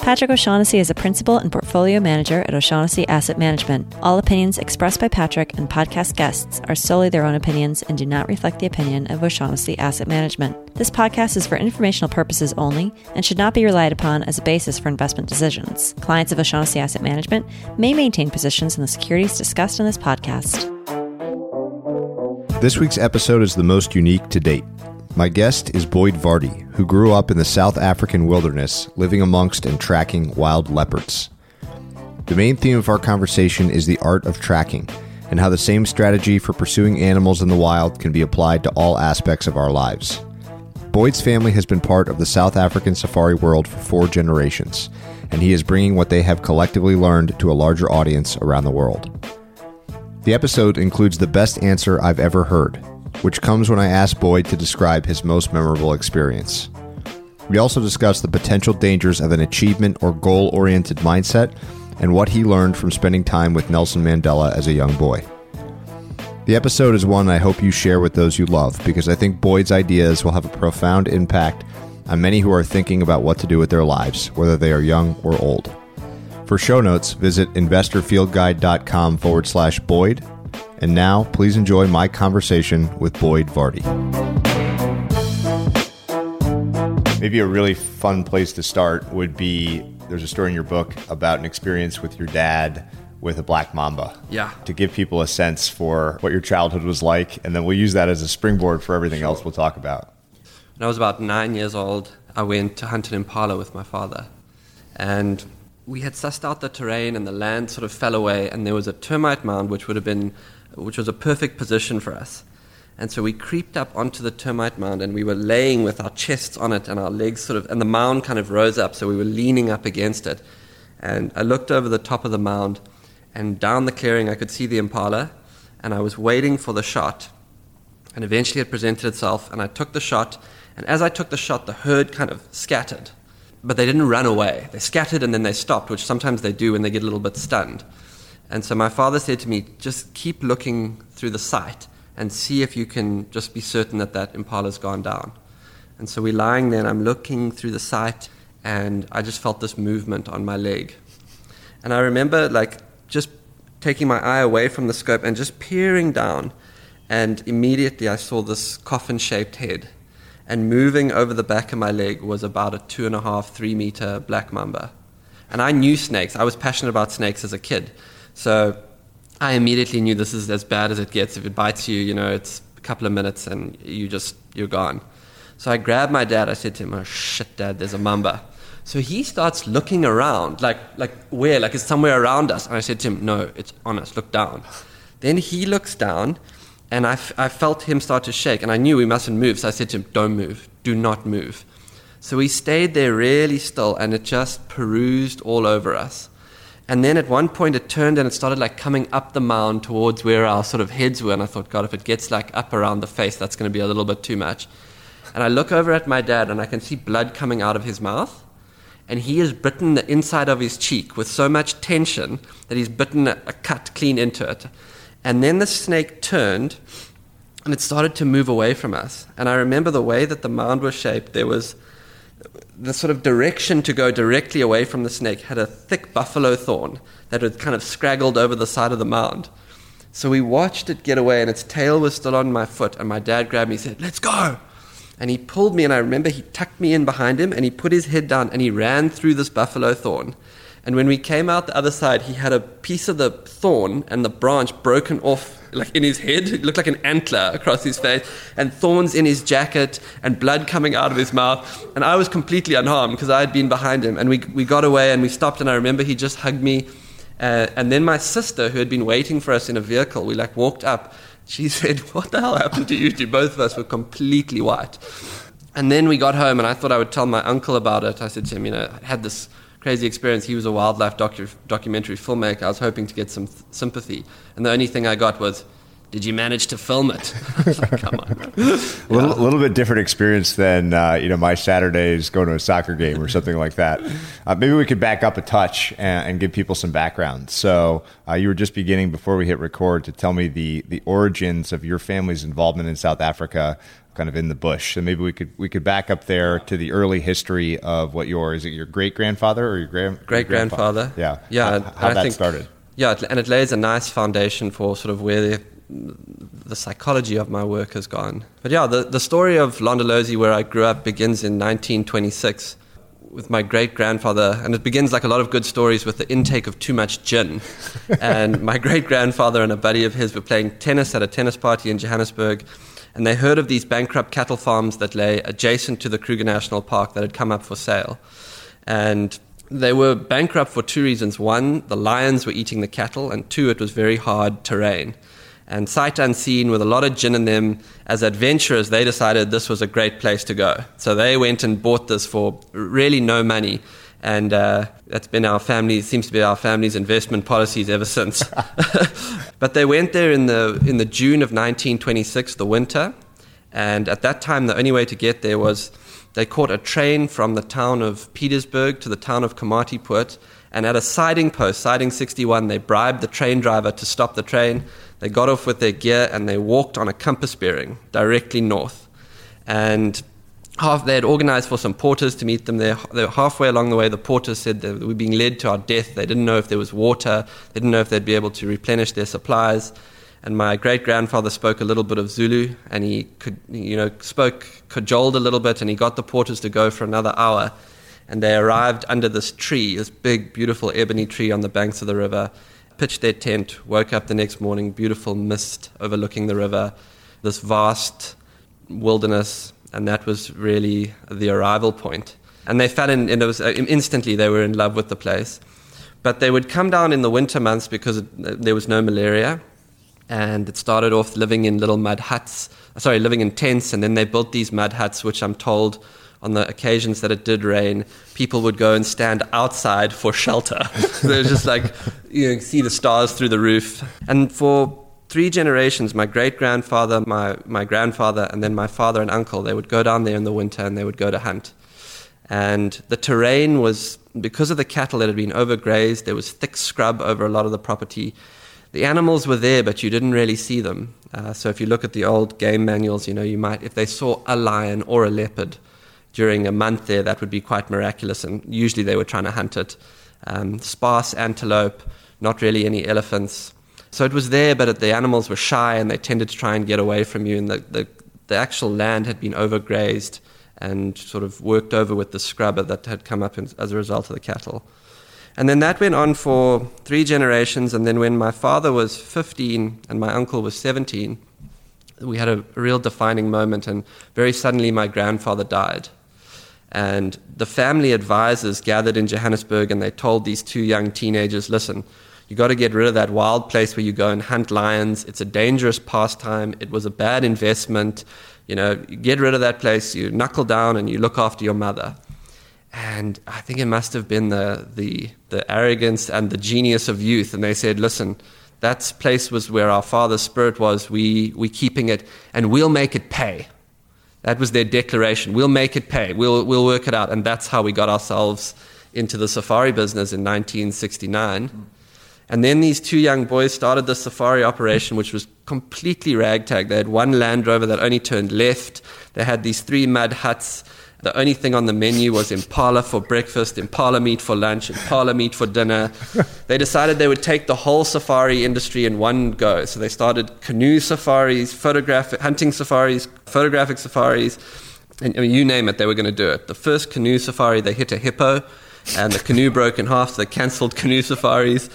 Patrick O'Shaughnessy is a principal and portfolio manager at O'Shaughnessy Asset Management. All opinions expressed by Patrick and podcast guests are solely their own opinions and do not reflect the opinion of O'Shaughnessy Asset Management. This podcast is for informational purposes only and should not be relied upon as a basis for investment decisions. Clients of O'Shaughnessy Asset Management may maintain positions in the securities discussed in this podcast. This week's episode is the most unique to date. My guest is Boyd Varty, who grew up in the South African wilderness, living amongst and tracking wild leopards. The main theme of our conversation is the art of tracking and how the same strategy for pursuing animals in the wild can be applied to all aspects of our lives. Boyd's family has been part of the South African safari world for four generations, and he is bringing what they have collectively learned to a larger audience around the world. The episode includes the best answer I've ever heard which comes when I ask Boyd to describe his most memorable experience. We also discuss the potential dangers of an achievement or goal oriented mindset and what he learned from spending time with Nelson Mandela as a young boy. The episode is one I hope you share with those you love because I think Boyd's ideas will have a profound impact on many who are thinking about what to do with their lives, whether they are young or old. For show notes, visit investorfieldguide.com forward slash Boyd and now, please enjoy my conversation with Boyd Varty. Maybe a really fun place to start would be there's a story in your book about an experience with your dad with a black mamba. Yeah. To give people a sense for what your childhood was like, and then we'll use that as a springboard for everything sure. else we'll talk about. When I was about nine years old, I went to hunt an impala with my father. And we had sussed out the terrain, and the land sort of fell away, and there was a termite mound which would have been which was a perfect position for us. And so we creeped up onto the termite mound and we were laying with our chests on it and our legs sort of, and the mound kind of rose up, so we were leaning up against it. And I looked over the top of the mound and down the clearing I could see the impala and I was waiting for the shot. And eventually it presented itself and I took the shot. And as I took the shot, the herd kind of scattered. But they didn't run away. They scattered and then they stopped, which sometimes they do when they get a little bit stunned. And so my father said to me, just keep looking through the sight and see if you can just be certain that that impala's gone down. And so we're lying there and I'm looking through the sight and I just felt this movement on my leg. And I remember like just taking my eye away from the scope and just peering down. And immediately I saw this coffin shaped head. And moving over the back of my leg was about a two and a half, three meter black mamba. And I knew snakes. I was passionate about snakes as a kid. So I immediately knew this is as bad as it gets. If it bites you, you know, it's a couple of minutes and you just, you're gone. So I grabbed my dad. I said to him, oh, shit, dad, there's a mamba. So he starts looking around, like, like where? Like it's somewhere around us. And I said to him, no, it's on us. Look down. Then he looks down, and I, f- I felt him start to shake, and I knew we mustn't move. So I said to him, don't move. Do not move. So we stayed there really still, and it just perused all over us. And then at one point it turned and it started like coming up the mound towards where our sort of heads were. And I thought, God, if it gets like up around the face, that's going to be a little bit too much. And I look over at my dad and I can see blood coming out of his mouth. And he has bitten the inside of his cheek with so much tension that he's bitten a, a cut clean into it. And then the snake turned and it started to move away from us. And I remember the way that the mound was shaped, there was the sort of direction to go directly away from the snake had a thick buffalo thorn that had kind of scraggled over the side of the mound. So we watched it get away, and its tail was still on my foot. And my dad grabbed me and said, Let's go. And he pulled me, and I remember he tucked me in behind him, and he put his head down, and he ran through this buffalo thorn. And when we came out the other side, he had a piece of the thorn and the branch broken off like in his head. It looked like an antler across his face, and thorns in his jacket, and blood coming out of his mouth. And I was completely unharmed because I had been behind him. And we, we got away and we stopped, and I remember he just hugged me. Uh, and then my sister, who had been waiting for us in a vehicle, we like walked up. She said, "What the hell happened to you two? Both of us were completely white." And then we got home, and I thought I would tell my uncle about it. I said to him, "You know, I had this." Crazy experience. He was a wildlife docu- documentary filmmaker. I was hoping to get some th- sympathy, and the only thing I got was, did you manage to film it? Come on. A little, little bit different experience than uh, you know my Saturdays going to a soccer game or something like that. Uh, maybe we could back up a touch and, and give people some background. So uh, you were just beginning before we hit record to tell me the the origins of your family's involvement in South Africa, kind of in the bush. So maybe we could we could back up there to the early history of what your is it your great grandfather or your grand Great grandfather. Yeah, Yeah. How, how that think- started. Yeah, and it lays a nice foundation for sort of where the, the psychology of my work has gone. But yeah, the, the story of Londolozi, where I grew up, begins in 1926 with my great grandfather, and it begins like a lot of good stories with the intake of too much gin. and my great grandfather and a buddy of his were playing tennis at a tennis party in Johannesburg, and they heard of these bankrupt cattle farms that lay adjacent to the Kruger National Park that had come up for sale. And they were bankrupt for two reasons. One, the lions were eating the cattle, and two, it was very hard terrain. And sight unseen, with a lot of gin in them, as adventurers, they decided this was a great place to go. So they went and bought this for really no money. And uh, that's been our family, seems to be our family's investment policies ever since. but they went there in the, in the June of 1926, the winter. And at that time, the only way to get there was they caught a train from the town of Pietersburg to the town of Komatipoort. And at a siding post, siding 61, they bribed the train driver to stop the train. They got off with their gear and they walked on a compass bearing directly north. And half, they had organized for some porters to meet them there. They were halfway along the way. The porters said we were being led to our death. They didn't know if there was water. They didn't know if they'd be able to replenish their supplies. And my great grandfather spoke a little bit of Zulu, and he could, you know, spoke cajoled a little bit, and he got the porters to go for another hour. And they arrived under this tree, this big, beautiful ebony tree on the banks of the river, pitched their tent, woke up the next morning, beautiful mist overlooking the river, this vast wilderness, and that was really the arrival point. And they fell in, and it was uh, instantly they were in love with the place. But they would come down in the winter months because it, there was no malaria, and it started off living in little mud huts. Sorry, living in tents, and then they built these mud huts, which I'm told on the occasions that it did rain, people would go and stand outside for shelter. they were just like, you know, see the stars through the roof. And for three generations, my great grandfather, my, my grandfather, and then my father and uncle, they would go down there in the winter and they would go to hunt. And the terrain was, because of the cattle that had been overgrazed, there was thick scrub over a lot of the property. The animals were there, but you didn't really see them. Uh, so if you look at the old game manuals, you know, you might, if they saw a lion or a leopard during a month there, that would be quite miraculous. And usually they were trying to hunt it. Um, sparse antelope, not really any elephants. So it was there, but the animals were shy and they tended to try and get away from you. And the, the, the actual land had been overgrazed and sort of worked over with the scrubber that had come up in, as a result of the cattle. And then that went on for three generations. And then when my father was 15 and my uncle was 17, we had a real defining moment. And very suddenly, my grandfather died. And the family advisors gathered in Johannesburg and they told these two young teenagers listen, you got to get rid of that wild place where you go and hunt lions. It's a dangerous pastime. It was a bad investment. You know, you get rid of that place, you knuckle down and you look after your mother. And I think it must have been the, the, the arrogance and the genius of youth. And they said, listen, that place was where our father's spirit was. We, we keeping it and we'll make it pay. That was their declaration. We'll make it pay. We'll, we'll work it out. And that's how we got ourselves into the safari business in 1969. And then these two young boys started the safari operation, which was completely ragtag. They had one Land Rover that only turned left. They had these three mud huts. The only thing on the menu was impala for breakfast, impala meat for lunch, impala meat for dinner. they decided they would take the whole safari industry in one go. So they started canoe safaris, photographic hunting safaris, photographic safaris, and I mean, you name it, they were going to do it. The first canoe safari, they hit a hippo, and the canoe broke in half. So they cancelled canoe safaris.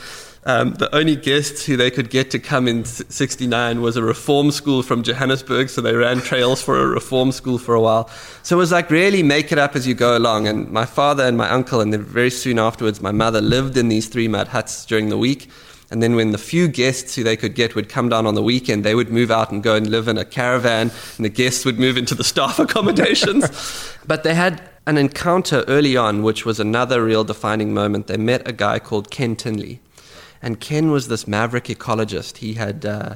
Um, the only guests who they could get to come in 69 was a reform school from Johannesburg, so they ran trails for a reform school for a while. So it was like really make it up as you go along. And my father and my uncle, and then very soon afterwards, my mother lived in these three mud huts during the week. And then when the few guests who they could get would come down on the weekend, they would move out and go and live in a caravan, and the guests would move into the staff accommodations. but they had an encounter early on, which was another real defining moment. They met a guy called Ken Tinley. And Ken was this maverick ecologist. He had, uh,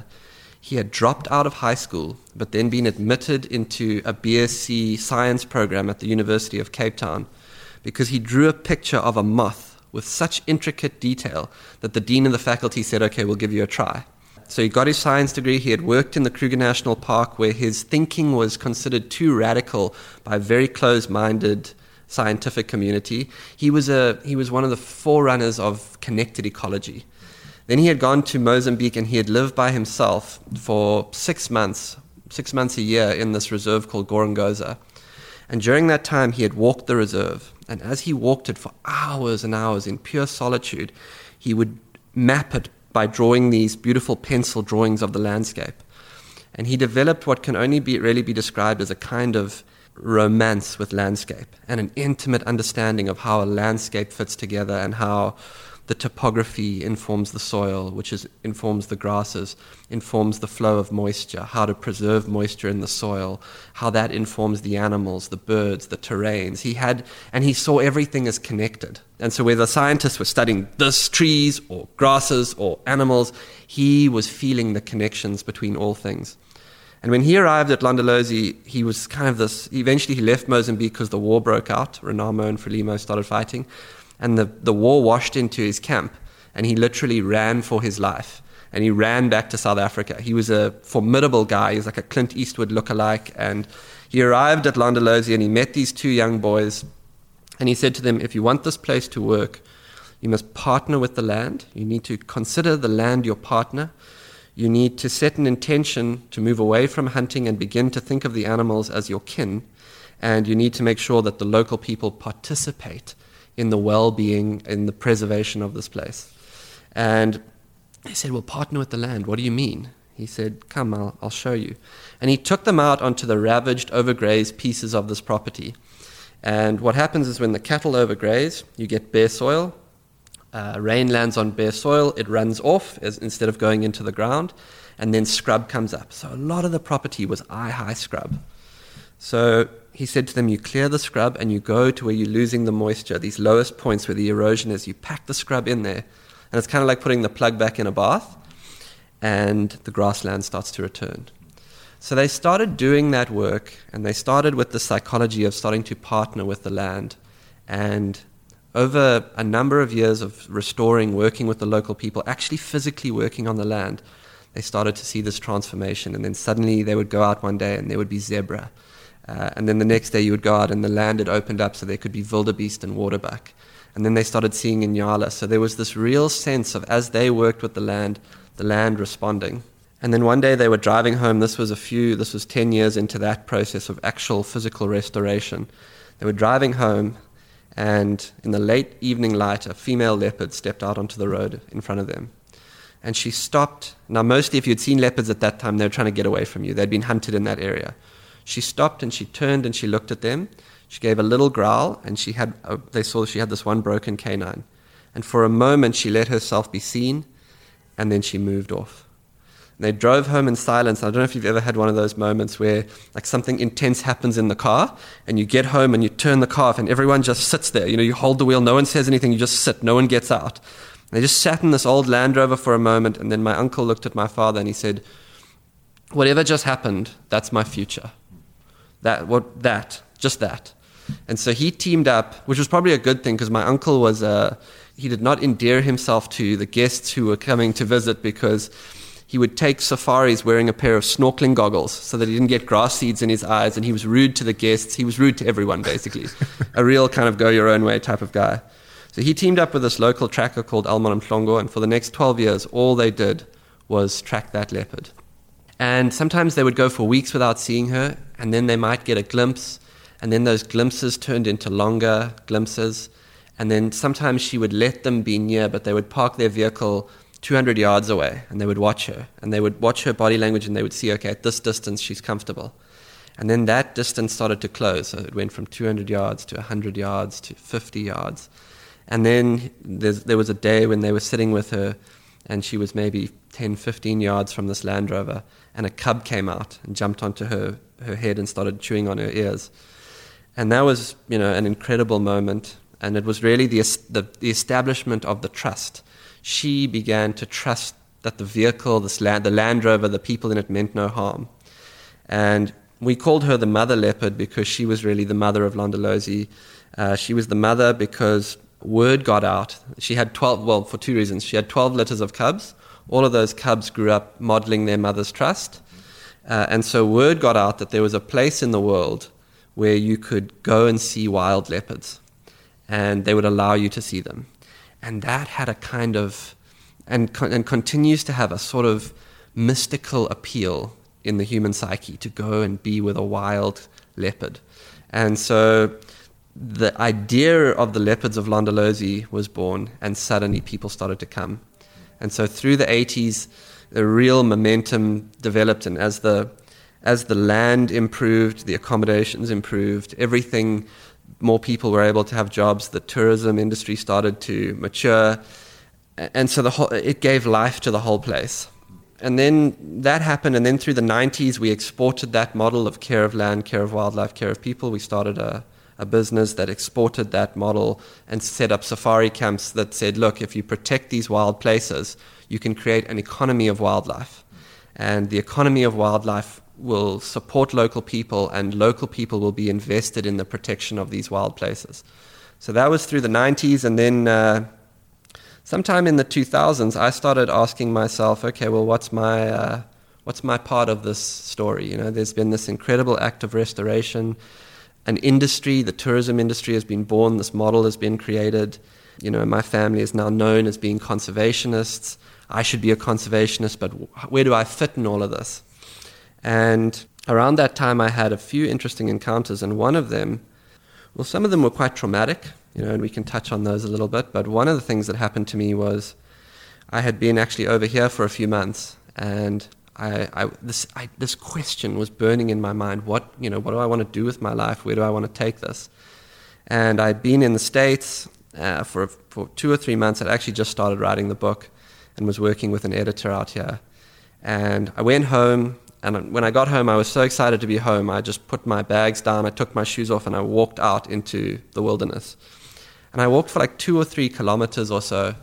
He had dropped out of high school, but then been admitted into a BSc science program at the University of Cape Town because he drew a picture of a moth with such intricate detail that the dean of the faculty said, okay, we'll give you a try. So he got his science degree. He had worked in the Kruger National Park where his thinking was considered too radical by a very close minded scientific community. He was, a, he was one of the forerunners of connected ecology. Then he had gone to Mozambique and he had lived by himself for six months, six months a year in this reserve called Gorongosa. And during that time, he had walked the reserve. And as he walked it for hours and hours in pure solitude, he would map it by drawing these beautiful pencil drawings of the landscape. And he developed what can only be, really be described as a kind of romance with landscape and an intimate understanding of how a landscape fits together and how the topography informs the soil, which is, informs the grasses, informs the flow of moisture, how to preserve moisture in the soil, how that informs the animals, the birds, the terrains. He had, and he saw everything as connected. And so, whether scientists were studying this trees or grasses or animals, he was feeling the connections between all things. And when he arrived at Londolozi, he was kind of this. Eventually, he left Mozambique because the war broke out. Renamo and Frelimo started fighting and the, the war washed into his camp, and he literally ran for his life. And he ran back to South Africa. He was a formidable guy. He was like a Clint Eastwood look-alike. And he arrived at Londolozi and he met these two young boys. And he said to them, If you want this place to work, you must partner with the land. You need to consider the land your partner. You need to set an intention to move away from hunting and begin to think of the animals as your kin. And you need to make sure that the local people participate in the well being, in the preservation of this place. And they said, Well, partner with the land. What do you mean? He said, Come, I'll, I'll show you. And he took them out onto the ravaged, overgrazed pieces of this property. And what happens is when the cattle overgraze, you get bare soil. Uh, rain lands on bare soil, it runs off as, instead of going into the ground, and then scrub comes up. So a lot of the property was eye high scrub. So he said to them, You clear the scrub and you go to where you're losing the moisture, these lowest points where the erosion is. You pack the scrub in there. And it's kind of like putting the plug back in a bath, and the grassland starts to return. So they started doing that work, and they started with the psychology of starting to partner with the land. And over a number of years of restoring, working with the local people, actually physically working on the land, they started to see this transformation. And then suddenly they would go out one day and there would be zebra uh, and then the next day you would go out and the land had opened up so there could be wildebeest and waterbuck. And then they started seeing Inyala. So there was this real sense of as they worked with the land, the land responding. And then one day they were driving home. This was a few, this was 10 years into that process of actual physical restoration. They were driving home, and in the late evening light, a female leopard stepped out onto the road in front of them. And she stopped. Now, mostly if you'd seen leopards at that time, they were trying to get away from you. They'd been hunted in that area. She stopped and she turned and she looked at them. She gave a little growl and she had, uh, they saw she had this one broken canine. And for a moment she let herself be seen and then she moved off. And they drove home in silence. I don't know if you've ever had one of those moments where like something intense happens in the car and you get home and you turn the car off and everyone just sits there. You know, you hold the wheel, no one says anything, you just sit, no one gets out. And they just sat in this old Land Rover for a moment and then my uncle looked at my father and he said, Whatever just happened, that's my future. That what that just that. And so he teamed up, which was probably a good thing because my uncle was uh, he did not endear himself to the guests who were coming to visit because he would take safaris wearing a pair of snorkeling goggles so that he didn't get grass seeds in his eyes and he was rude to the guests. He was rude to everyone basically. A real kind of go your own way type of guy. So he teamed up with this local tracker called Elmon Mhlongo and for the next 12 years all they did was track that leopard. And sometimes they would go for weeks without seeing her, and then they might get a glimpse, and then those glimpses turned into longer glimpses. And then sometimes she would let them be near, but they would park their vehicle 200 yards away, and they would watch her. And they would watch her body language, and they would see, okay, at this distance, she's comfortable. And then that distance started to close. So it went from 200 yards to 100 yards to 50 yards. And then there was a day when they were sitting with her, and she was maybe 10, 15 yards from this Land Rover and a cub came out and jumped onto her, her head and started chewing on her ears. And that was, you know, an incredible moment. And it was really the, the, the establishment of the trust. She began to trust that the vehicle, this land, the Land Rover, the people in it meant no harm. And we called her the mother leopard because she was really the mother of Londolozi. Uh, she was the mother because word got out. She had 12, well, for two reasons. She had 12 litters of cubs. All of those cubs grew up modeling their mother's trust. Uh, and so word got out that there was a place in the world where you could go and see wild leopards, and they would allow you to see them. And that had a kind of, and, and continues to have a sort of mystical appeal in the human psyche to go and be with a wild leopard. And so the idea of the leopards of Londolozi was born, and suddenly people started to come. And so through the 80s, the real momentum developed, and as the as the land improved, the accommodations improved, everything, more people were able to have jobs, the tourism industry started to mature, and so the whole, it gave life to the whole place. And then that happened, and then through the 90s, we exported that model of care of land, care of wildlife, care of people. We started a, a business that exported that model and set up safari camps that said, look, if you protect these wild places, you can create an economy of wildlife. And the economy of wildlife will support local people, and local people will be invested in the protection of these wild places. So that was through the 90s, and then uh, sometime in the 2000s, I started asking myself, okay, well, what's my uh, what's my part of this story? You know, there's been this incredible act of restoration an industry, the tourism industry has been born, this model has been created. You know, my family is now known as being conservationists. I should be a conservationist, but where do I fit in all of this? And around that time, I had a few interesting encounters, and one of them, well, some of them were quite traumatic, you know, and we can touch on those a little bit. But one of the things that happened to me was I had been actually over here for a few months, and I, I, this, I, this question was burning in my mind. What, you know, what do I want to do with my life? Where do I want to take this? And I'd been in the States uh, for, for two or three months. I'd actually just started writing the book and was working with an editor out here. And I went home, and when I got home, I was so excited to be home. I just put my bags down, I took my shoes off, and I walked out into the wilderness. And I walked for like two or three kilometers or so,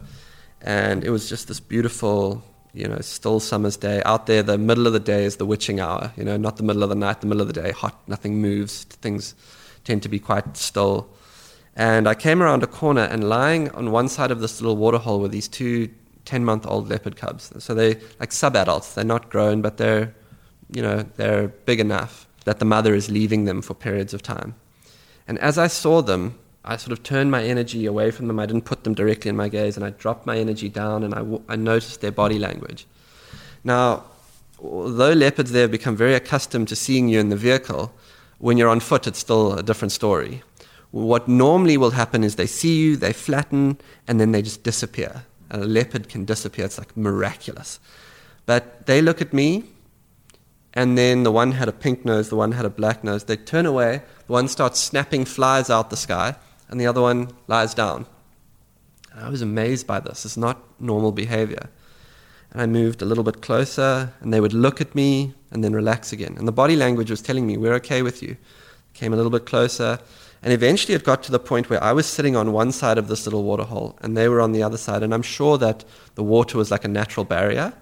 and it was just this beautiful you know, still summer's day. Out there, the middle of the day is the witching hour, you know, not the middle of the night, the middle of the day, hot, nothing moves, things tend to be quite still. And I came around a corner and lying on one side of this little waterhole were these two 10 month old leopard cubs. So they're like sub adults, they're not grown, but they're, you know, they're big enough that the mother is leaving them for periods of time. And as I saw them, I sort of turned my energy away from them. I didn't put them directly in my gaze, and I dropped my energy down and I, w- I noticed their body language. Now, although leopards there have become very accustomed to seeing you in the vehicle, when you're on foot, it's still a different story. What normally will happen is they see you, they flatten, and then they just disappear. A leopard can disappear, it's like miraculous. But they look at me, and then the one had a pink nose, the one had a black nose. They turn away, the one starts snapping flies out the sky, and the other one lies down. And I was amazed by this. It's not normal behavior. And I moved a little bit closer, and they would look at me and then relax again. And the body language was telling me, We're okay with you. Came a little bit closer, and eventually it got to the point where I was sitting on one side of this little waterhole, and they were on the other side. And I'm sure that the water was like a natural barrier.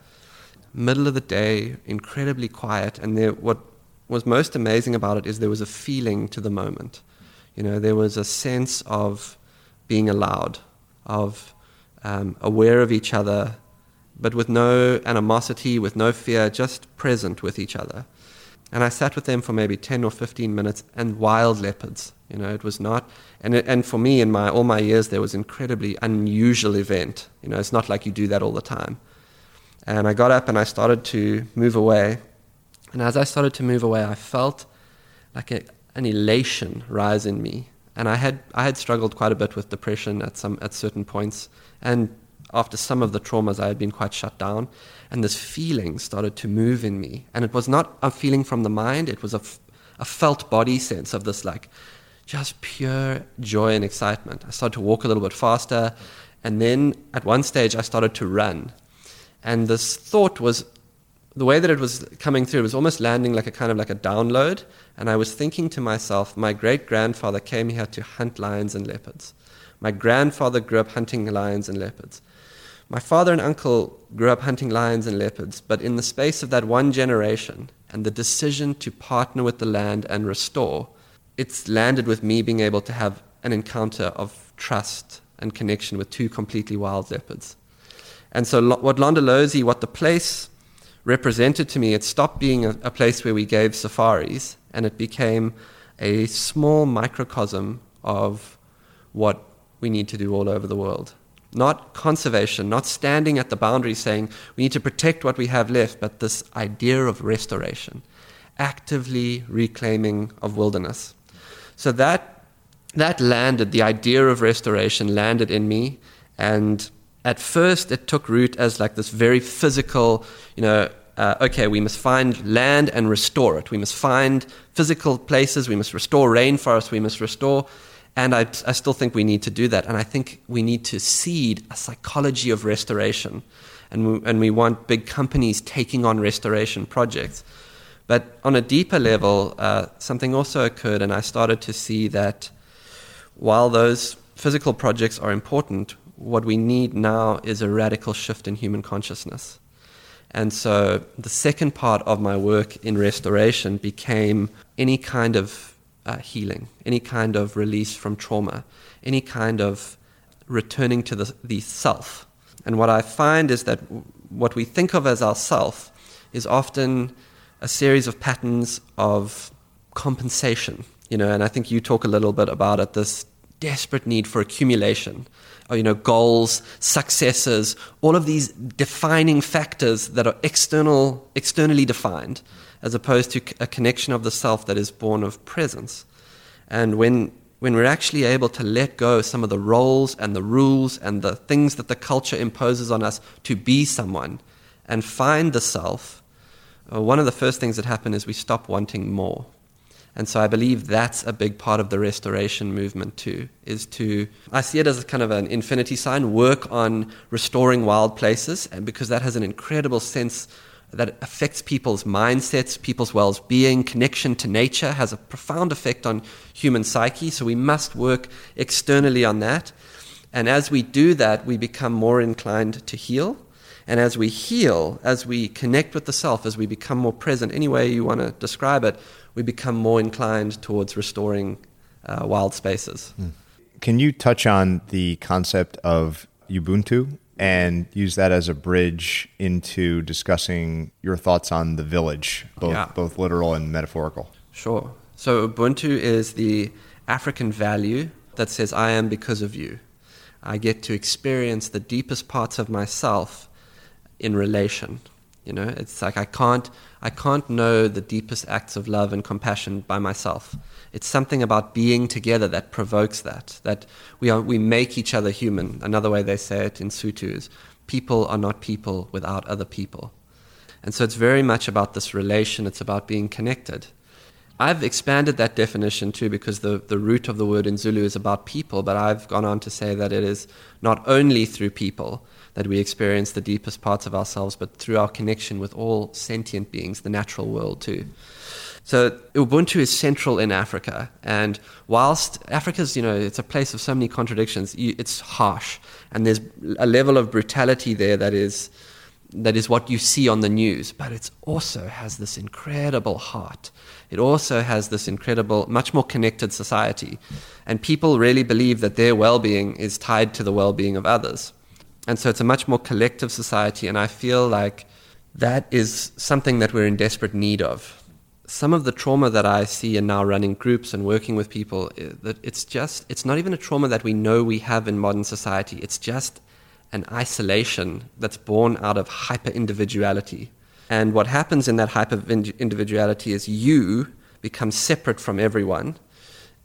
Middle of the day, incredibly quiet, and there, what was most amazing about it is there was a feeling to the moment. You know, there was a sense of being allowed, of um, aware of each other, but with no animosity, with no fear, just present with each other. And I sat with them for maybe 10 or 15 minutes, and wild leopards. You know, it was not, and, it, and for me, in my, all my years, there was incredibly unusual event. You know, it's not like you do that all the time. And I got up and I started to move away. And as I started to move away, I felt like a, an elation rise in me. And I had, I had struggled quite a bit with depression at, some, at certain points. And after some of the traumas, I had been quite shut down. And this feeling started to move in me. And it was not a feeling from the mind, it was a, a felt body sense of this, like, just pure joy and excitement. I started to walk a little bit faster. And then at one stage, I started to run. And this thought was the way that it was coming through, it was almost landing like a kind of like a download. And I was thinking to myself, my great grandfather came here to hunt lions and leopards. My grandfather grew up hunting lions and leopards. My father and uncle grew up hunting lions and leopards, but in the space of that one generation and the decision to partner with the land and restore, it's landed with me being able to have an encounter of trust and connection with two completely wild leopards. And so, what Londolozi, what the place represented to me, it stopped being a, a place where we gave safaris and it became a small microcosm of what we need to do all over the world. Not conservation, not standing at the boundary saying we need to protect what we have left, but this idea of restoration, actively reclaiming of wilderness. So that, that landed, the idea of restoration landed in me, and at first it took root as like this very physical, you know, uh, okay, we must find land and restore it. We must find physical places. We must restore rainforests. We must restore. And I, I still think we need to do that. And I think we need to seed a psychology of restoration. And we, and we want big companies taking on restoration projects. But on a deeper level, uh, something also occurred, and I started to see that while those physical projects are important, what we need now is a radical shift in human consciousness. And so the second part of my work in restoration became any kind of uh, healing, any kind of release from trauma, any kind of returning to the, the self. And what I find is that what we think of as our self is often a series of patterns of compensation. You know, and I think you talk a little bit about it, this desperate need for accumulation you know, goals, successes, all of these defining factors that are external, externally defined, as opposed to a connection of the self that is born of presence. And when, when we're actually able to let go some of the roles and the rules and the things that the culture imposes on us to be someone and find the self, uh, one of the first things that happen is we stop wanting more. And so I believe that's a big part of the restoration movement too, is to, I see it as kind of an infinity sign, work on restoring wild places, and because that has an incredible sense that affects people's mindsets, people's well being, connection to nature, has a profound effect on human psyche. So we must work externally on that. And as we do that, we become more inclined to heal. And as we heal, as we connect with the self, as we become more present, any way you want to describe it, we become more inclined towards restoring uh, wild spaces. Hmm. Can you touch on the concept of Ubuntu and use that as a bridge into discussing your thoughts on the village, both, yeah. both literal and metaphorical? Sure. So, Ubuntu is the African value that says, I am because of you. I get to experience the deepest parts of myself in relation. You know, it's like I can't I can't know the deepest acts of love and compassion by myself. It's something about being together that provokes that. That we are we make each other human. Another way they say it in Sotho is people are not people without other people. And so it's very much about this relation, it's about being connected. I've expanded that definition too because the, the root of the word in Zulu is about people, but I've gone on to say that it is not only through people, that we experience the deepest parts of ourselves, but through our connection with all sentient beings, the natural world too. So Ubuntu is central in Africa, and whilst Africa's, you know, it's a place of so many contradictions, it's harsh, and there's a level of brutality there that is that is what you see on the news, but it also has this incredible heart. It also has this incredible, much more connected society, and people really believe that their well-being is tied to the well-being of others. And so it's a much more collective society, and I feel like that is something that we're in desperate need of. Some of the trauma that I see in now running groups and working with people, that it's just, it's not even a trauma that we know we have in modern society. It's just an isolation that's born out of hyper individuality. And what happens in that hyper individuality is you become separate from everyone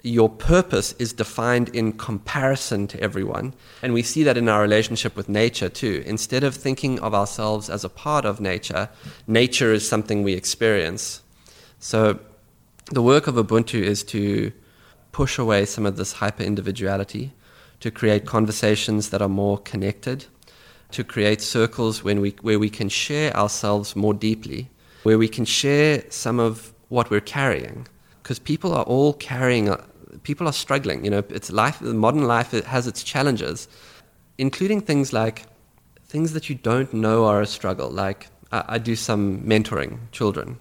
your purpose is defined in comparison to everyone. And we see that in our relationship with nature too. Instead of thinking of ourselves as a part of nature, nature is something we experience. So the work of Ubuntu is to push away some of this hyper individuality, to create conversations that are more connected, to create circles when we, where we can share ourselves more deeply, where we can share some of what we're carrying because people are all carrying people are struggling. You know, it's life. Modern life it has its challenges, including things like things that you don't know are a struggle. Like I, I do some mentoring children.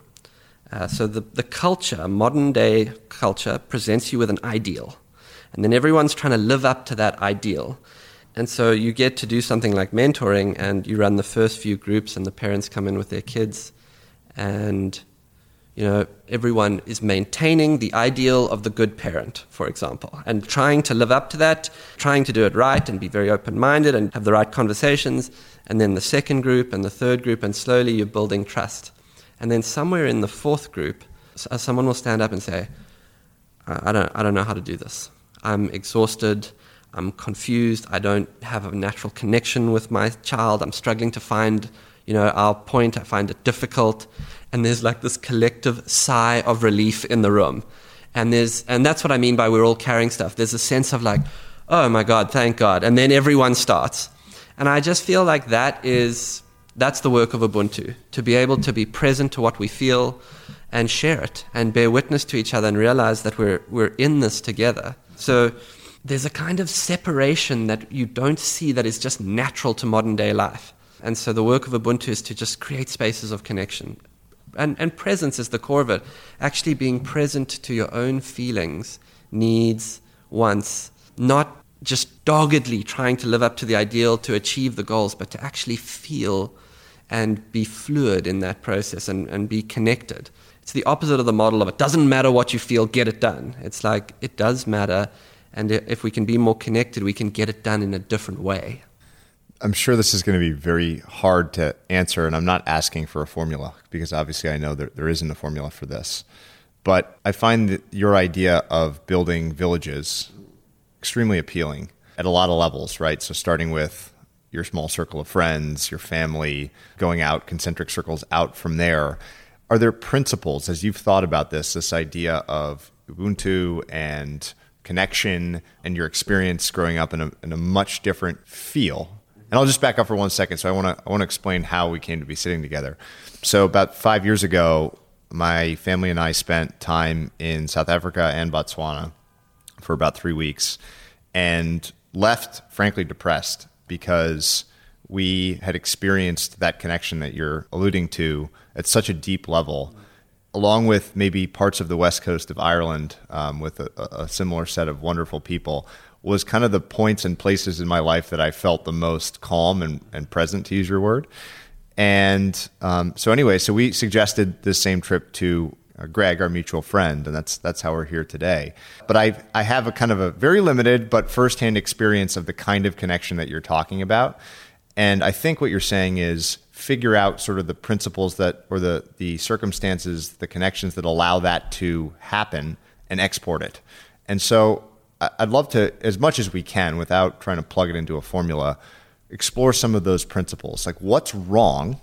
Uh, so the, the culture, modern day culture, presents you with an ideal. And then everyone's trying to live up to that ideal. And so you get to do something like mentoring, and you run the first few groups, and the parents come in with their kids, and you know everyone is maintaining the ideal of the good parent, for example, and trying to live up to that, trying to do it right, and be very open-minded, and have the right conversations. And then the second group, and the third group, and slowly you're building trust. And then somewhere in the fourth group, uh, someone will stand up and say, "I don't, I don't know how to do this. I'm exhausted." I'm confused. I don't have a natural connection with my child. I'm struggling to find, you know, our point. I find it difficult. And there's like this collective sigh of relief in the room. And there's, and that's what I mean by we're all carrying stuff. There's a sense of like, oh my God, thank God. And then everyone starts. And I just feel like that is, that's the work of Ubuntu, to be able to be present to what we feel and share it and bear witness to each other and realize that we're, we're in this together. So, there's a kind of separation that you don't see that is just natural to modern day life. And so the work of Ubuntu is to just create spaces of connection. And, and presence is the core of it. Actually being present to your own feelings, needs, wants, not just doggedly trying to live up to the ideal to achieve the goals, but to actually feel and be fluid in that process and, and be connected. It's the opposite of the model of it doesn't matter what you feel, get it done. It's like it does matter and if we can be more connected, we can get it done in a different way. I'm sure this is going to be very hard to answer, and I'm not asking for a formula because obviously I know that there isn't a formula for this. But I find that your idea of building villages extremely appealing at a lot of levels, right? So starting with your small circle of friends, your family, going out concentric circles out from there. Are there principles as you've thought about this, this idea of Ubuntu and connection and your experience growing up in a, in a much different feel. And I'll just back up for one second. So I want to I want to explain how we came to be sitting together. So about five years ago, my family and I spent time in South Africa and Botswana for about three weeks, and left frankly depressed because we had experienced that connection that you're alluding to at such a deep level along with maybe parts of the west coast of Ireland um, with a, a, similar set of wonderful people, was kind of the points and places in my life that I felt the most calm and, and present, to use your word. And um, so, anyway, so we suggested this same trip to uh, Greg, our mutual friend, and that's that's how we're here today. But I I have a kind of a very limited but firsthand experience of the kind of connection that you're talking about, and I think what you're saying is figure out sort of the principles that or the the circumstances, the connections that allow that to happen and export it. And so I'd love to, as much as we can, without trying to plug it into a formula, explore some of those principles. Like what's wrong,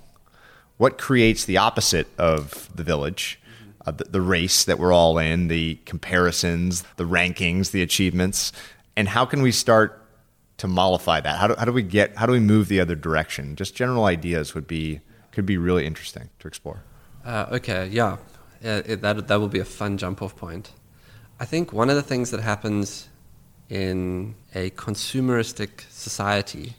what creates the opposite of the village, uh, the, the race that we're all in, the comparisons, the rankings, the achievements, and how can we start to mollify that? How do, how do we get how do we move the other direction? Just general ideas would be could be really interesting to explore. Uh, okay, yeah, yeah it, that that will be a fun jump off point. I think one of the things that happens in a consumeristic society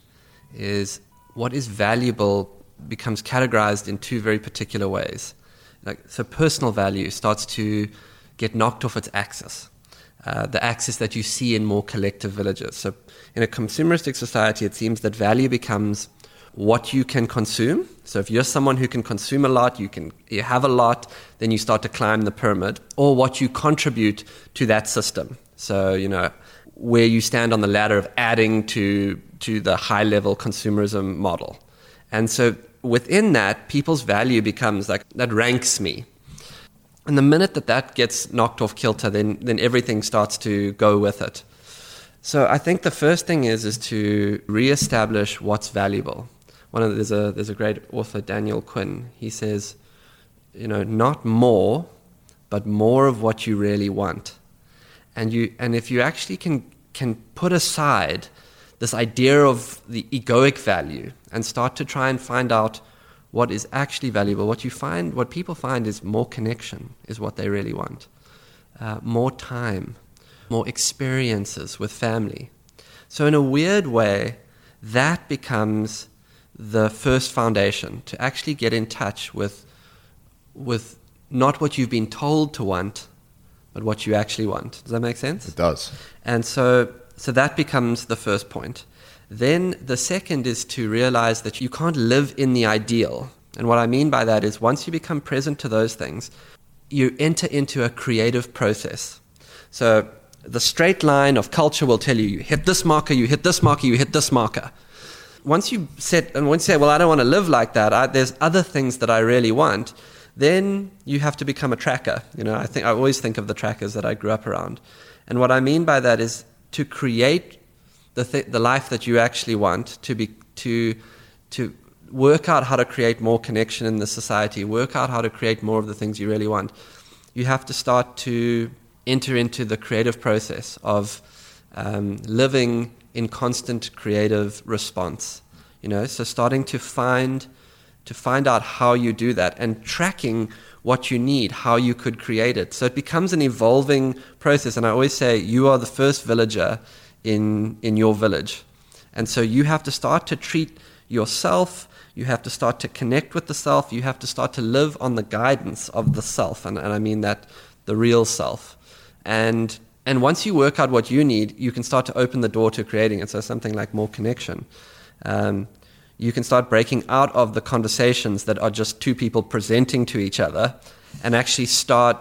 is what is valuable becomes categorized in two very particular ways. Like, so personal value starts to get knocked off its axis. Uh, the axis that you see in more collective villages. So, in a consumeristic society, it seems that value becomes what you can consume. So, if you're someone who can consume a lot, you can you have a lot, then you start to climb the pyramid, or what you contribute to that system. So, you know, where you stand on the ladder of adding to to the high level consumerism model. And so, within that, people's value becomes like that ranks me. And the minute that that gets knocked off kilter, then, then everything starts to go with it. So I think the first thing is is to reestablish what's valuable. One of the, there's a there's a great author Daniel Quinn. He says, you know, not more, but more of what you really want. And you and if you actually can can put aside this idea of the egoic value and start to try and find out what is actually valuable. What you find, what people find is more connection is what they really want, uh, more time, more experiences with family. So in a weird way, that becomes the first foundation to actually get in touch with with not what you've been told to want, but what you actually want. Does that make sense? It does. And so so that becomes the first point. Then the second is to realize that you can't live in the ideal. And what I mean by that is once you become present to those things, you enter into a creative process. So the straight line of culture will tell you you hit this marker, you hit this marker, you hit this marker. Once you set and once you say, well, I don't want to live like that. I, there's other things that I really want. Then you have to become a tracker. You know, I think I always think of the trackers that I grew up around, and what I mean by that is to create the th- the life that you actually want. To be to to work out how to create more connection in the society. Work out how to create more of the things you really want. You have to start to enter into the creative process of um, living in constant creative response. You know, so starting to find to find out how you do that and tracking what you need, how you could create it. So it becomes an evolving process. And I always say you are the first villager in in your village, and so you have to start to treat yourself. You have to start to connect with the self. You have to start to live on the guidance of the self, and, and I mean that the real self and and once you work out what you need, you can start to open the door to creating it. So something like more connection. Um, you can start breaking out of the conversations that are just two people presenting to each other and actually start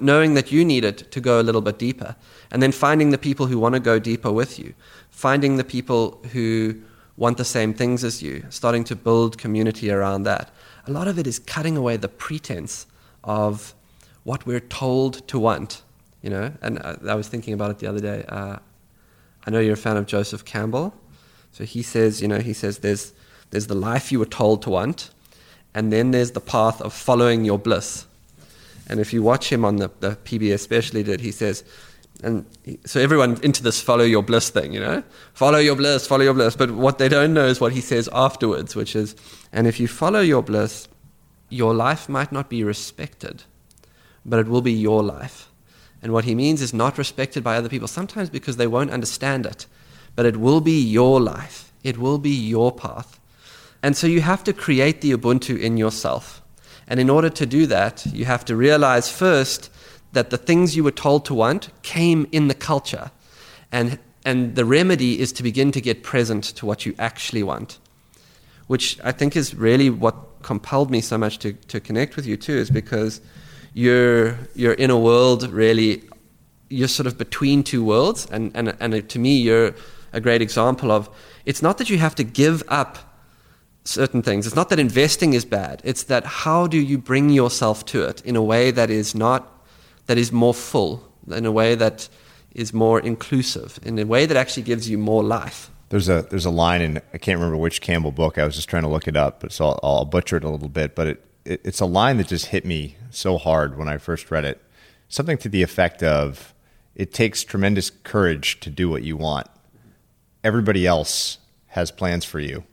knowing that you need it to go a little bit deeper. And then finding the people who want to go deeper with you, finding the people who want the same things as you, starting to build community around that. A lot of it is cutting away the pretense of what we're told to want you know. And I, I was thinking about it the other day. Uh, I know you're a fan of Joseph Campbell, so he says, you know, he says there's there's the life you were told to want, and then there's the path of following your bliss. And if you watch him on the, the PBS especially did, he says, and so everyone into this follow your bliss thing, you know, follow your bliss, follow your bliss. But what they don't know is what he says afterwards, which is, and if you follow your bliss, your life might not be respected, but it will be your life. And what he means is not respected by other people, sometimes because they won't understand it. But it will be your life, it will be your path. And so you have to create the Ubuntu in yourself. And in order to do that, you have to realize first that the things you were told to want came in the culture. And, and the remedy is to begin to get present to what you actually want. Which I think is really what compelled me so much to, to connect with you, too, is because you're you're in a world really you're sort of between two worlds and, and and to me you're a great example of it's not that you have to give up certain things it's not that investing is bad it's that how do you bring yourself to it in a way that is not that is more full in a way that is more inclusive in a way that actually gives you more life there's a there's a line in I can't remember which Campbell book I was just trying to look it up but so I'll, I'll butcher it a little bit but it it, it's a line that just hit me so hard when I first read it. Something to the effect of, "It takes tremendous courage to do what you want. Everybody else has plans for you."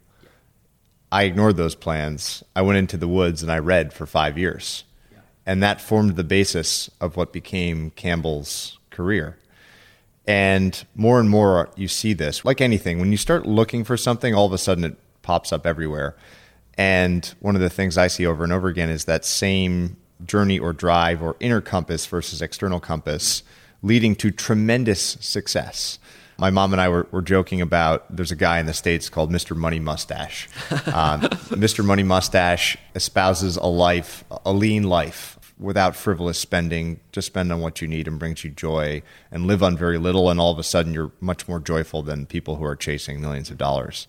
I ignored those plans. I went into the woods and I read for five years. And that formed the basis of what became Campbell's career. And more and more you see this. Like anything, when you start looking for something, all of a sudden it pops up everywhere. And one of the things I see over and over again is that same journey or drive or inner compass versus external compass leading to tremendous success. My mom and I were, were joking about there's a guy in the States called Mr. Money Mustache. Um, Mr. Money Mustache espouses a life, a lean life without frivolous spending. Just spend on what you need and brings you joy and live on very little. And all of a sudden, you're much more joyful than people who are chasing millions of dollars.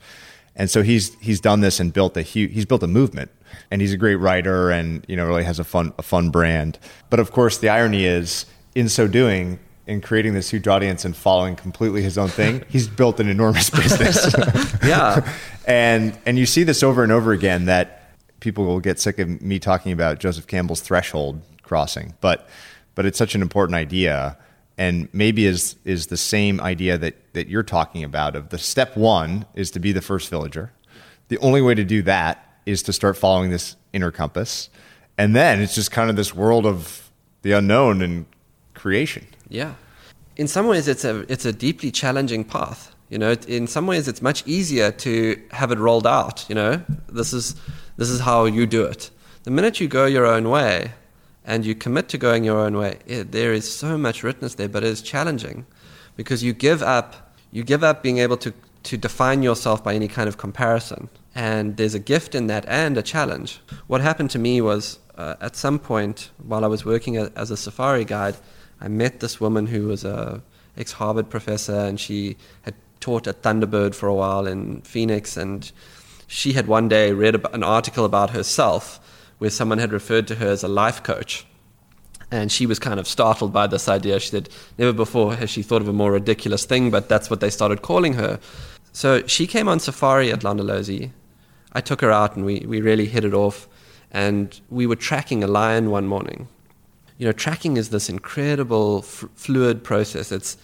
And so he's he's done this and built a huge, he's built a movement. And he's a great writer and you know really has a fun a fun brand. But of course the irony is in so doing in creating this huge audience and following completely his own thing, he's built an enormous business. yeah. and and you see this over and over again that people will get sick of me talking about Joseph Campbell's threshold crossing. But but it's such an important idea and maybe is is the same idea that that you're talking about of the step one is to be the first villager. The only way to do that is to start following this inner compass, and then it's just kind of this world of the unknown and creation. Yeah, in some ways, it's a it's a deeply challenging path. You know, in some ways, it's much easier to have it rolled out. You know, this is this is how you do it. The minute you go your own way, and you commit to going your own way, it, there is so much richness there, but it is challenging because you give up you give up being able to to define yourself by any kind of comparison. And there's a gift in that and a challenge. What happened to me was uh, at some point while I was working as a safari guide, I met this woman who was a ex Harvard professor, and she had taught at Thunderbird for a while in Phoenix, and she had one day read an article about herself where someone had referred to her as a life coach. And she was kind of startled by this idea. She said, never before has she thought of a more ridiculous thing, but that's what they started calling her. So she came on safari at Londolozi. I took her out and we, we really hit it off. And we were tracking a lion one morning. You know, tracking is this incredible f- fluid process. It's,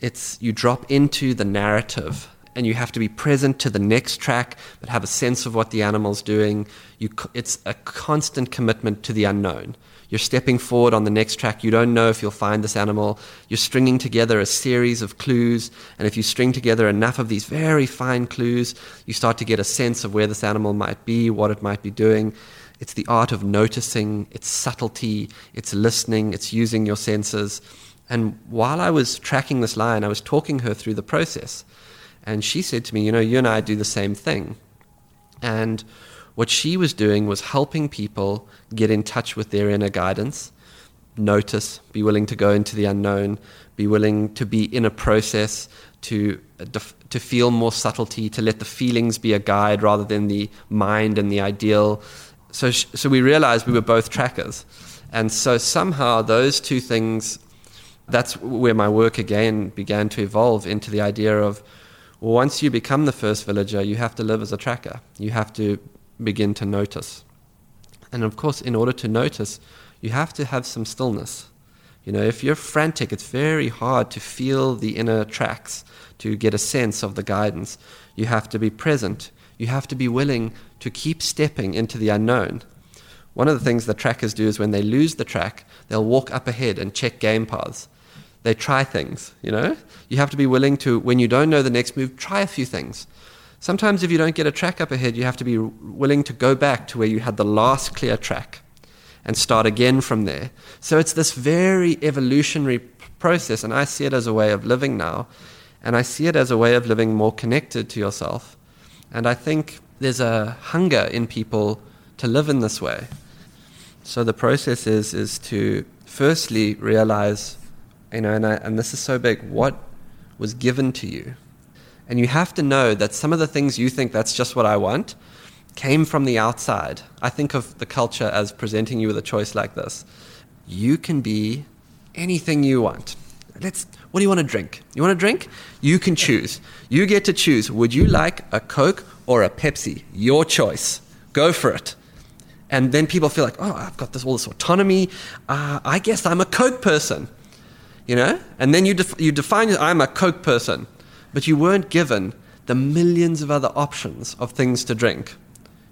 it's you drop into the narrative and you have to be present to the next track but have a sense of what the animal's doing. You, it's a constant commitment to the unknown. You're stepping forward on the next track. You don't know if you'll find this animal. You're stringing together a series of clues. And if you string together enough of these very fine clues, you start to get a sense of where this animal might be, what it might be doing. It's the art of noticing, it's subtlety, it's listening, it's using your senses. And while I was tracking this lion, I was talking her through the process. And she said to me, You know, you and I do the same thing. And what she was doing was helping people get in touch with their inner guidance, notice, be willing to go into the unknown, be willing to be in a process, to, uh, to feel more subtlety, to let the feelings be a guide rather than the mind and the ideal. So, so we realized we were both trackers. And so somehow those two things, that's where my work again began to evolve into the idea of well, once you become the first villager, you have to live as a tracker. You have to begin to notice. And of course, in order to notice, you have to have some stillness. You know, if you're frantic, it's very hard to feel the inner tracks, to get a sense of the guidance. You have to be present. You have to be willing to keep stepping into the unknown. One of the things the trackers do is when they lose the track, they'll walk up ahead and check game paths. They try things, you know? You have to be willing to, when you don't know the next move, try a few things. Sometimes, if you don't get a track up ahead, you have to be willing to go back to where you had the last clear track and start again from there. So it's this very evolutionary process, and I see it as a way of living now, and I see it as a way of living more connected to yourself. And I think there's a hunger in people to live in this way. So the process is is to firstly realize, you know, and, I, and this is so big, what was given to you and you have to know that some of the things you think that's just what I want came from the outside. I think of the culture as presenting you with a choice like this. You can be anything you want. Let's what do you want to drink? You want to drink? You can choose. You get to choose. Would you like a Coke or a Pepsi? Your choice. Go for it. And then people feel like, oh, I've got this all this autonomy. Uh, I guess I'm a Coke person, you know. And then you def- you define I'm a Coke person but you weren't given the millions of other options of things to drink.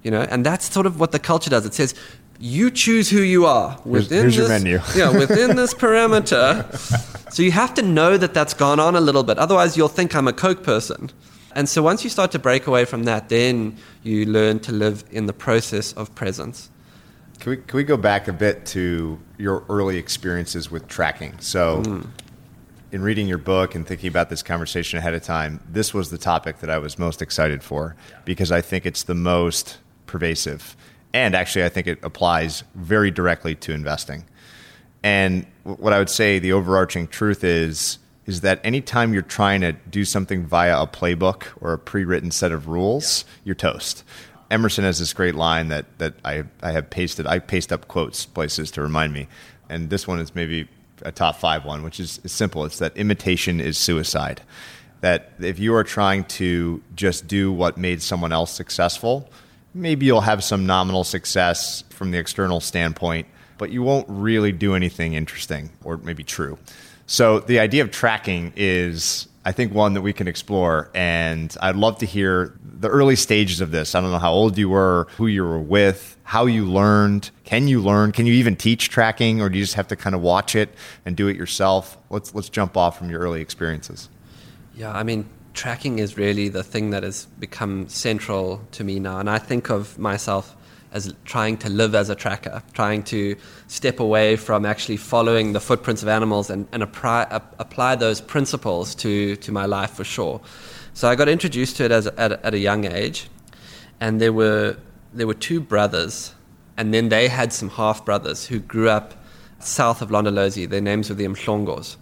You know, and that's sort of what the culture does. It says you choose who you are within here's, here's this, yeah, within this parameter. So you have to know that that's gone on a little bit. Otherwise, you'll think I'm a Coke person. And so once you start to break away from that, then you learn to live in the process of presence. Can we, can we go back a bit to your early experiences with tracking? So, mm in reading your book and thinking about this conversation ahead of time, this was the topic that I was most excited for because I think it's the most pervasive. And actually, I think it applies very directly to investing. And what I would say the overarching truth is is that anytime you're trying to do something via a playbook or a pre-written set of rules, you're toast. Emerson has this great line that that I I have pasted. I paste up quotes places to remind me, and this one is maybe a top five one, which is, is simple. It's that imitation is suicide. That if you are trying to just do what made someone else successful, maybe you'll have some nominal success from the external standpoint, but you won't really do anything interesting or maybe true. So the idea of tracking is, I think, one that we can explore. And I'd love to hear the early stages of this. I don't know how old you were, who you were with, how you learned. Can you learn? Can you even teach tracking, or do you just have to kind of watch it and do it yourself? Let's let's jump off from your early experiences. Yeah, I mean, tracking is really the thing that has become central to me now. And I think of myself as trying to live as a tracker, trying to step away from actually following the footprints of animals and, and apply, apply those principles to, to my life for sure. So I got introduced to it as at, at a young age, and there were, there were two brothers, and then they had some half brothers who grew up south of Londolozi. Their names were the Mhlongos.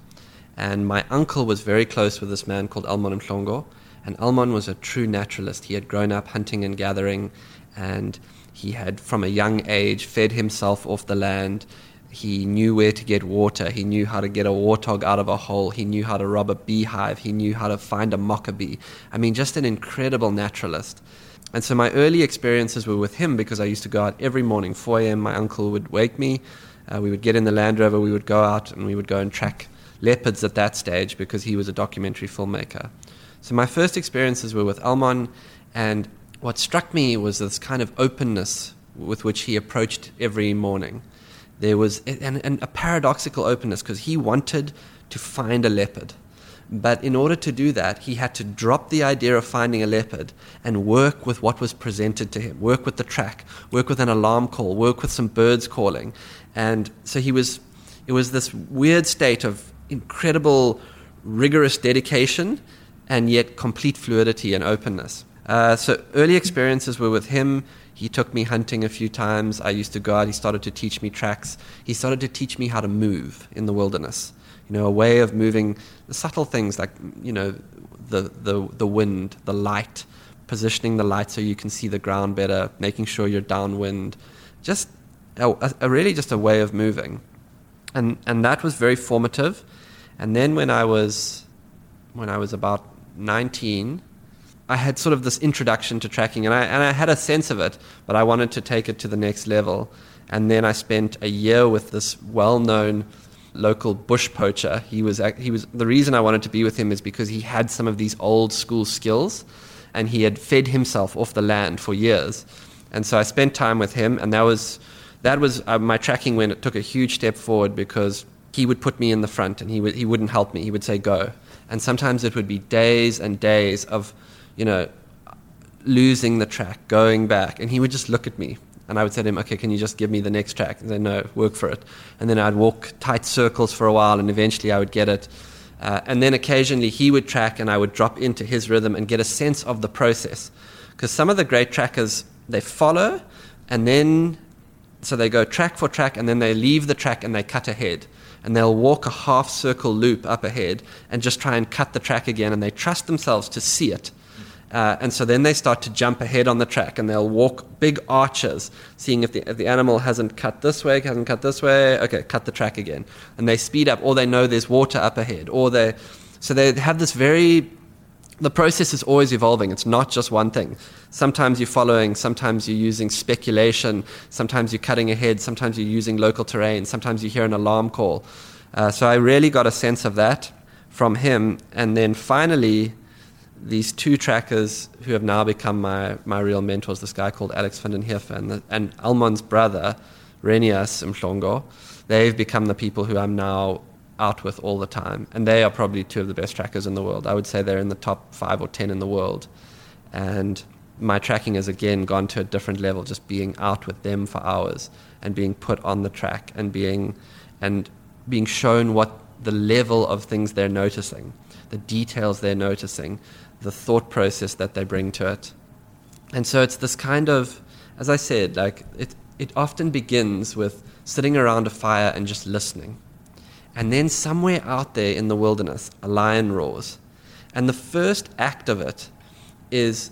And my uncle was very close with this man called Elmon Mhlongo. And Elmon was a true naturalist. He had grown up hunting and gathering, and he had, from a young age, fed himself off the land. He knew where to get water. He knew how to get a warthog out of a hole. He knew how to rob a beehive. He knew how to find a mocha bee. I mean, just an incredible naturalist. And so my early experiences were with him because I used to go out every morning, 4 a.m. My uncle would wake me. Uh, we would get in the Land Rover. We would go out and we would go and track leopards at that stage because he was a documentary filmmaker. So my first experiences were with Elmon, and what struck me was this kind of openness with which he approached every morning. There was and, and a paradoxical openness because he wanted to find a leopard. But in order to do that, he had to drop the idea of finding a leopard and work with what was presented to him, work with the track, work with an alarm call, work with some birds calling. And so he was, it was this weird state of incredible, rigorous dedication and yet complete fluidity and openness. Uh, so early experiences were with him. He took me hunting a few times. I used to go out. He started to teach me tracks. He started to teach me how to move in the wilderness. You know, a way of moving the subtle things like, you know, the, the, the wind, the light, positioning the light so you can see the ground better, making sure you're downwind. Just a, a really just a way of moving. And, and that was very formative. And then when I was when I was about 19, I had sort of this introduction to tracking, and I and I had a sense of it, but I wanted to take it to the next level. And then I spent a year with this well-known local bush poacher. He was he was the reason I wanted to be with him is because he had some of these old school skills, and he had fed himself off the land for years. And so I spent time with him, and that was that was uh, my tracking when it took a huge step forward because he would put me in the front and he, would, he wouldn't help me. He would say, go. And sometimes it would be days and days of, you know, losing the track, going back. And he would just look at me. And I would say to him, okay, can you just give me the next track? And say, no, work for it. And then I'd walk tight circles for a while and eventually I would get it. Uh, and then occasionally he would track and I would drop into his rhythm and get a sense of the process. Because some of the great trackers, they follow and then, so they go track for track and then they leave the track and they cut ahead and they'll walk a half circle loop up ahead and just try and cut the track again, and they trust themselves to see it. Uh, and so then they start to jump ahead on the track and they'll walk big arches, seeing if the, if the animal hasn't cut this way, hasn't cut this way, okay, cut the track again. And they speed up, or they know there's water up ahead, or they. So they have this very the process is always evolving. It's not just one thing. Sometimes you're following, sometimes you're using speculation, sometimes you're cutting ahead, sometimes you're using local terrain, sometimes you hear an alarm call. Uh, so I really got a sense of that from him. And then finally, these two trackers who have now become my, my real mentors this guy called Alex van den Heever and, the, and Elmon's brother, Renias Mhlongo, they've become the people who I'm now out with all the time. And they are probably two of the best trackers in the world. I would say they're in the top five or ten in the world. And my tracking has again gone to a different level, just being out with them for hours and being put on the track and being and being shown what the level of things they're noticing, the details they're noticing, the thought process that they bring to it. And so it's this kind of, as I said, like it, it often begins with sitting around a fire and just listening and then somewhere out there in the wilderness, a lion roars. And the first act of it is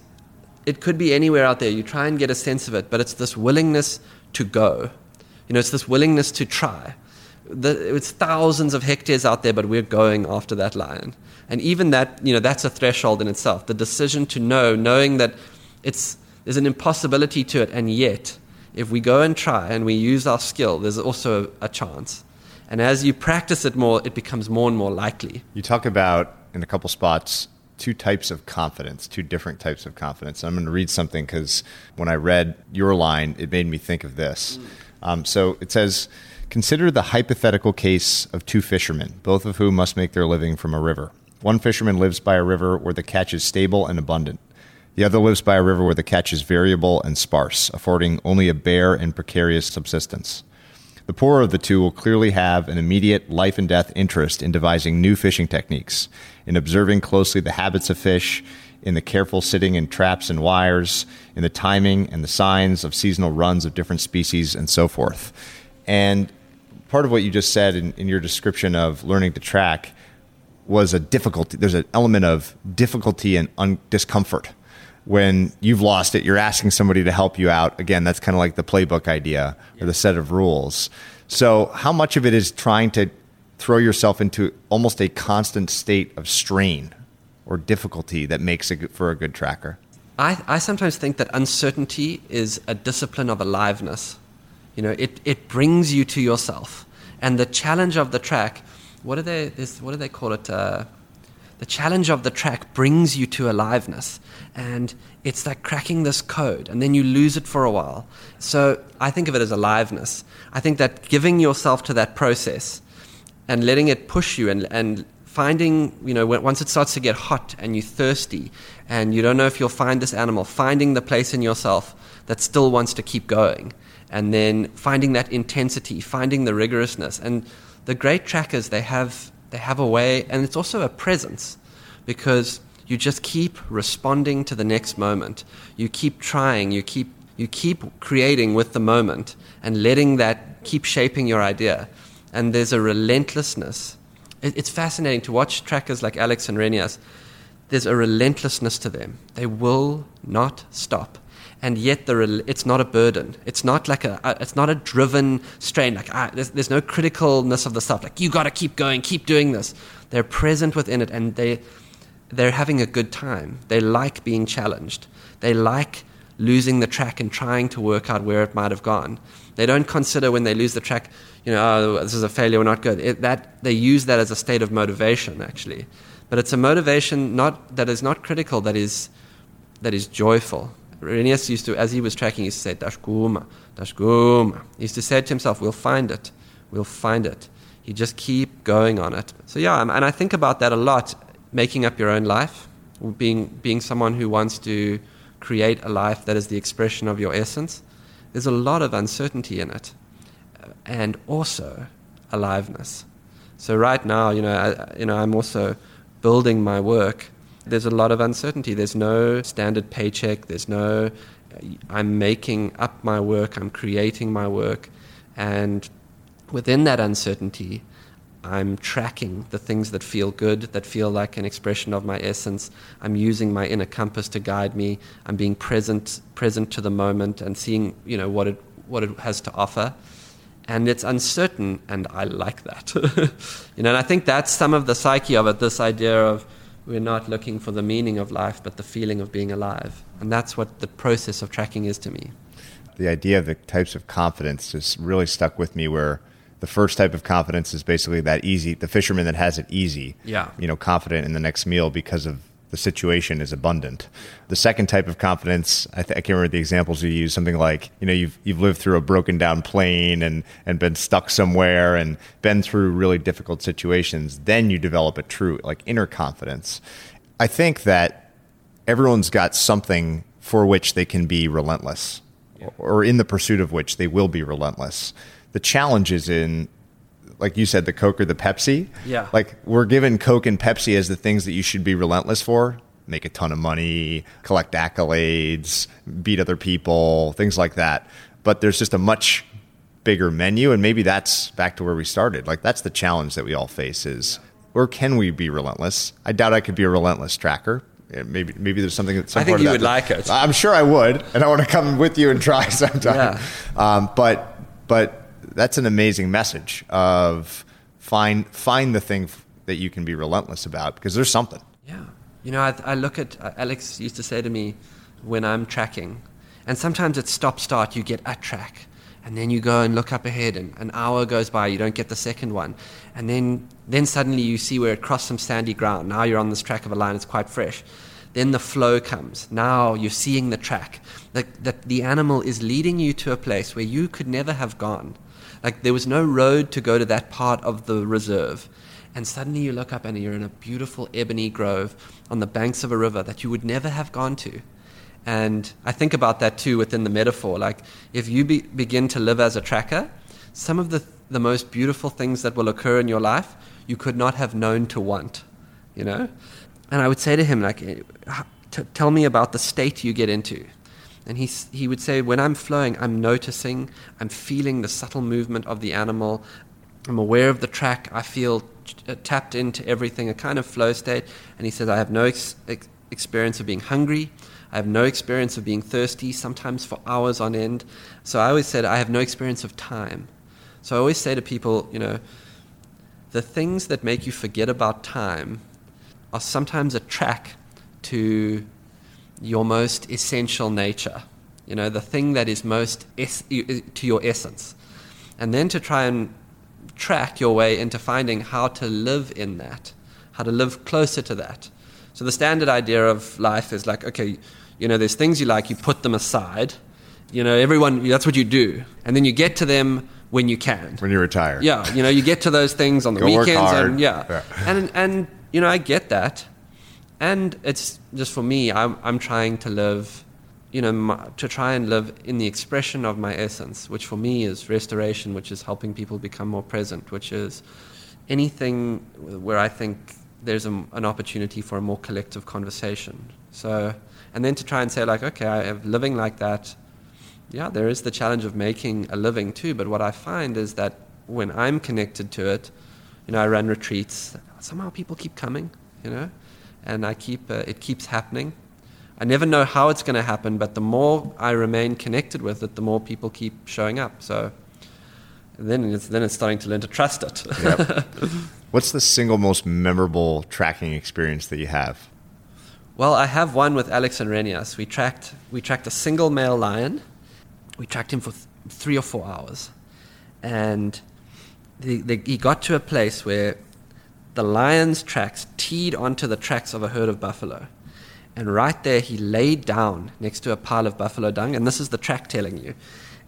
it could be anywhere out there. You try and get a sense of it, but it's this willingness to go. You know, it's this willingness to try. The, it's thousands of hectares out there, but we're going after that lion. And even that, you know, that's a threshold in itself. The decision to know, knowing that it's, there's an impossibility to it, and yet, if we go and try and we use our skill, there's also a, a chance. And as you practice it more, it becomes more and more likely. You talk about in a couple spots two types of confidence, two different types of confidence. I'm going to read something because when I read your line, it made me think of this. Mm. Um, so it says, Consider the hypothetical case of two fishermen, both of whom must make their living from a river. One fisherman lives by a river where the catch is stable and abundant. The other lives by a river where the catch is variable and sparse, affording only a bare and precarious subsistence. The poorer of the two will clearly have an immediate life and death interest in devising new fishing techniques, in observing closely the habits of fish, in the careful sitting in traps and wires, in the timing and the signs of seasonal runs of different species, and so forth. And part of what you just said in, in your description of learning to track was a difficulty. There's an element of difficulty and un- discomfort when you've lost it. You're asking somebody to help you out. Again, that's kind of like the playbook idea or the set of rules. So, how much of it is trying to throw yourself into almost a constant state of strain or difficulty that makes it for a good tracker? I, I sometimes think that uncertainty is a discipline of aliveness. You know, it, it brings you to yourself. And the challenge of the track, what do they, this, what do they call it? Uh, the challenge of the track brings you to aliveness. And it's like cracking this code, and then you lose it for a while. So I think of it as aliveness. I think that giving yourself to that process and letting it push you and, and finding, you know, once it starts to get hot and you're thirsty and you don't know if you'll find this animal, finding the place in yourself that still wants to keep going. And then finding that intensity, finding the rigorousness. And the great trackers, they have, they have a way, and it's also a presence because you just keep responding to the next moment. You keep trying, you keep, you keep creating with the moment and letting that keep shaping your idea. And there's a relentlessness it, it's fascinating to watch trackers like Alex and Renias. There's a relentlessness to them. They will not stop. And yet, the it's not a burden. It's not like a, it's not a driven strain. Like ah, there's, there's no criticalness of the stuff. Like you got to keep going, keep doing this. They're present within it, and they they're having a good time. They like being challenged. They like losing the track and trying to work out where it might have gone. They don't consider when they lose the track, you know, oh, this is a failure, we're not good. It, that, they use that as a state of motivation, actually. But it's a motivation not, that is not critical, that is, that is joyful. Renias used to, as he was tracking, he used to say, Dashguma, Dashguma. He used to say to himself, we'll find it, we'll find it. You just keep going on it. So, yeah, and I think about that a lot, making up your own life, being, being someone who wants to create a life that is the expression of your essence. There's a lot of uncertainty in it, uh, and also aliveness. So right now, you know, I, you know, I'm also building my work. There's a lot of uncertainty. There's no standard paycheck. There's no. Uh, I'm making up my work. I'm creating my work, and within that uncertainty, I'm tracking the things that feel good, that feel like an expression of my essence. I'm using my inner compass to guide me. I'm being present, present to the moment, and seeing, you know, what it what it has to offer. And it's uncertain, and I like that. you know, and I think that's some of the psyche of it. This idea of we're not looking for the meaning of life, but the feeling of being alive, and that's what the process of tracking is to me. The idea of the types of confidence just really stuck with me, where the first type of confidence is basically that easy, the fisherman that has it easy. Yeah. You know, confident in the next meal because of the situation is abundant. The second type of confidence, I, th- I, can't remember the examples you use, something like, you know, you've, you've lived through a broken down plane and, and been stuck somewhere and been through really difficult situations. Then you develop a true, like, inner confidence. I think that everyone's got something for which they can be relentless yeah. or in the pursuit of which they will be relentless the challenge is in like you said, the Coke or the Pepsi. Yeah. Like we're given Coke and Pepsi as the things that you should be relentless for. Make a ton of money, collect accolades, beat other people, things like that. But there's just a much bigger menu, and maybe that's back to where we started. Like that's the challenge that we all face: is where can we be relentless? I doubt I could be a relentless tracker. Maybe maybe there's something. Some I think you would like it. I'm sure I would, and I want to come with you and try sometime. Yeah. Um, but but that's an amazing message of find find the thing that you can be relentless about because there's something. Yeah, you know, I, I look at uh, Alex used to say to me when I'm tracking, and sometimes it's stop start. You get a track, and then you go and look up ahead, and an hour goes by. You don't get the second one, and then then suddenly you see where it crossed some sandy ground. Now you're on this track of a line. It's quite fresh. Then the flow comes. Now you're seeing the track. That, that the animal is leading you to a place where you could never have gone. Like there was no road to go to that part of the reserve. and suddenly you look up and you're in a beautiful ebony grove on the banks of a river that you would never have gone to. And I think about that too within the metaphor. Like, if you be, begin to live as a tracker, some of the, the most beautiful things that will occur in your life you could not have known to want, you know? And I would say to him, like, tell me about the state you get into. And he, he would say, when I'm flowing, I'm noticing, I'm feeling the subtle movement of the animal. I'm aware of the track. I feel uh, tapped into everything, a kind of flow state. And he says, I have no ex- ex- experience of being hungry. I have no experience of being thirsty, sometimes for hours on end. So I always said, I have no experience of time. So I always say to people, you know, the things that make you forget about time are sometimes a track to your most essential nature, you know, the thing that is most es- to your essence. And then to try and track your way into finding how to live in that, how to live closer to that. So the standard idea of life is like, okay, you know, there's things you like, you put them aside. You know, everyone, that's what you do. And then you get to them when you can. When you retire. Yeah, you know, you get to those things on the Go weekends. And, yeah. yeah. and, and, you know, I get that. And it's just for me, I'm, I'm trying to live, you know, my, to try and live in the expression of my essence, which for me is restoration, which is helping people become more present, which is anything where I think there's a, an opportunity for a more collective conversation. So, and then to try and say, like, okay, I am living like that. Yeah, there is the challenge of making a living too, but what I find is that when I'm connected to it, you know, I run retreats, somehow people keep coming, you know? And I keep uh, it keeps happening. I never know how it's going to happen, but the more I remain connected with it, the more people keep showing up. So then it's, then it's starting to learn to trust it. yep. What's the single most memorable tracking experience that you have? Well, I have one with Alex and Renias. We tracked we tracked a single male lion. We tracked him for th- three or four hours, and the, the, he got to a place where the lion's tracks teed onto the tracks of a herd of buffalo. And right there, he laid down next to a pile of buffalo dung, and this is the track telling you.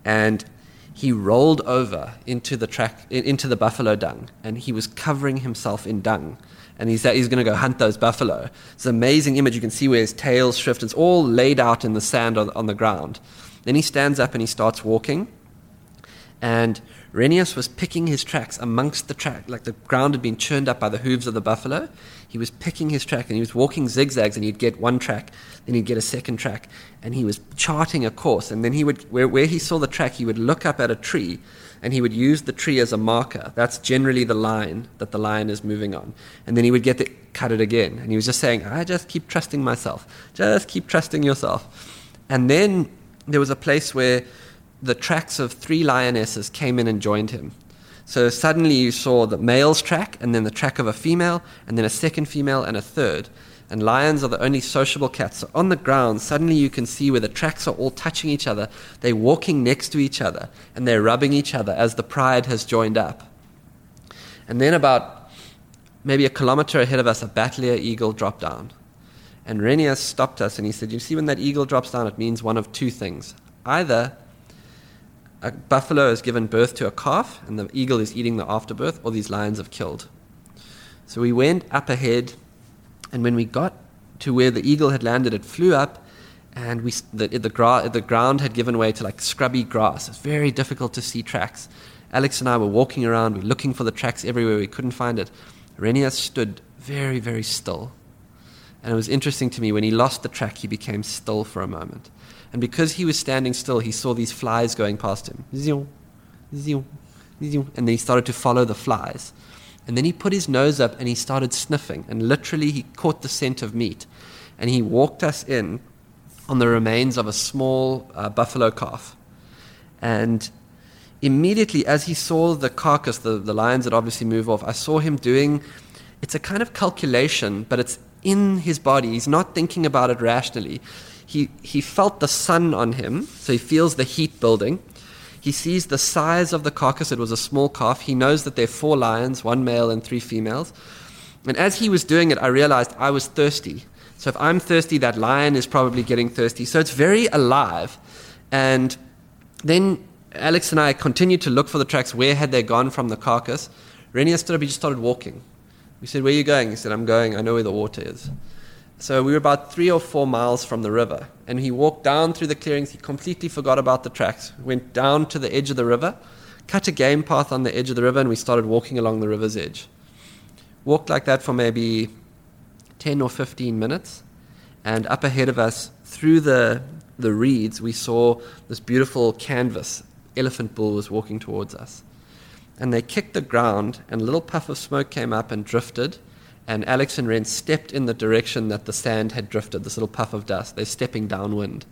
And he rolled over into the track, into the buffalo dung, and he was covering himself in dung. And he said he's going to go hunt those buffalo. It's an amazing image. You can see where his tail's shift. It's all laid out in the sand on, on the ground. Then he stands up and he starts walking. And Renias was picking his tracks amongst the track, like the ground had been churned up by the hooves of the buffalo. He was picking his track and he was walking zigzags, and he'd get one track, then he'd get a second track, and he was charting a course. And then he would, where, where he saw the track, he would look up at a tree and he would use the tree as a marker. That's generally the line that the lion is moving on. And then he would get to cut it again. And he was just saying, I just keep trusting myself. Just keep trusting yourself. And then there was a place where the tracks of three lionesses came in and joined him. So suddenly you saw the male's track, and then the track of a female, and then a second female, and a third. And lions are the only sociable cats. So on the ground, suddenly you can see where the tracks are all touching each other. They're walking next to each other, and they're rubbing each other as the pride has joined up. And then about maybe a kilometer ahead of us, a Bateleur eagle dropped down. And Renias stopped us and he said, You see, when that eagle drops down, it means one of two things. Either a buffalo has given birth to a calf and the eagle is eating the afterbirth, or these lions have killed. So we went up ahead, and when we got to where the eagle had landed, it flew up, and we, the, the, gra- the ground had given way to like scrubby grass. It's very difficult to see tracks. Alex and I were walking around, we were looking for the tracks everywhere, we couldn't find it. Renias stood very, very still. And it was interesting to me, when he lost the track, he became still for a moment. And because he was standing still, he saw these flies going past him. And then he started to follow the flies. And then he put his nose up and he started sniffing. And literally, he caught the scent of meat. And he walked us in on the remains of a small uh, buffalo calf. And immediately, as he saw the carcass, the, the lions that obviously move off, I saw him doing it's a kind of calculation, but it's in his body. He's not thinking about it rationally he, he felt the sun on him, so he feels the heat building. He sees the size of the carcass. It was a small calf. He knows that there are four lions, one male and three females. And as he was doing it, I realized I was thirsty. So if I'm thirsty, that lion is probably getting thirsty. So it's very alive. And then Alex and I continued to look for the tracks. Where had they gone from the carcass? Renias stood up, he just started walking. We said, Where are you going? He said, I'm going, I know where the water is. So we were about three or four miles from the river, and he walked down through the clearings. He completely forgot about the tracks, went down to the edge of the river, cut a game path on the edge of the river, and we started walking along the river's edge. Walked like that for maybe 10 or 15 minutes, and up ahead of us, through the, the reeds, we saw this beautiful canvas. Elephant bull was walking towards us. And they kicked the ground, and a little puff of smoke came up and drifted and Alex and Ren stepped in the direction that the sand had drifted, this little puff of dust. They're stepping downwind.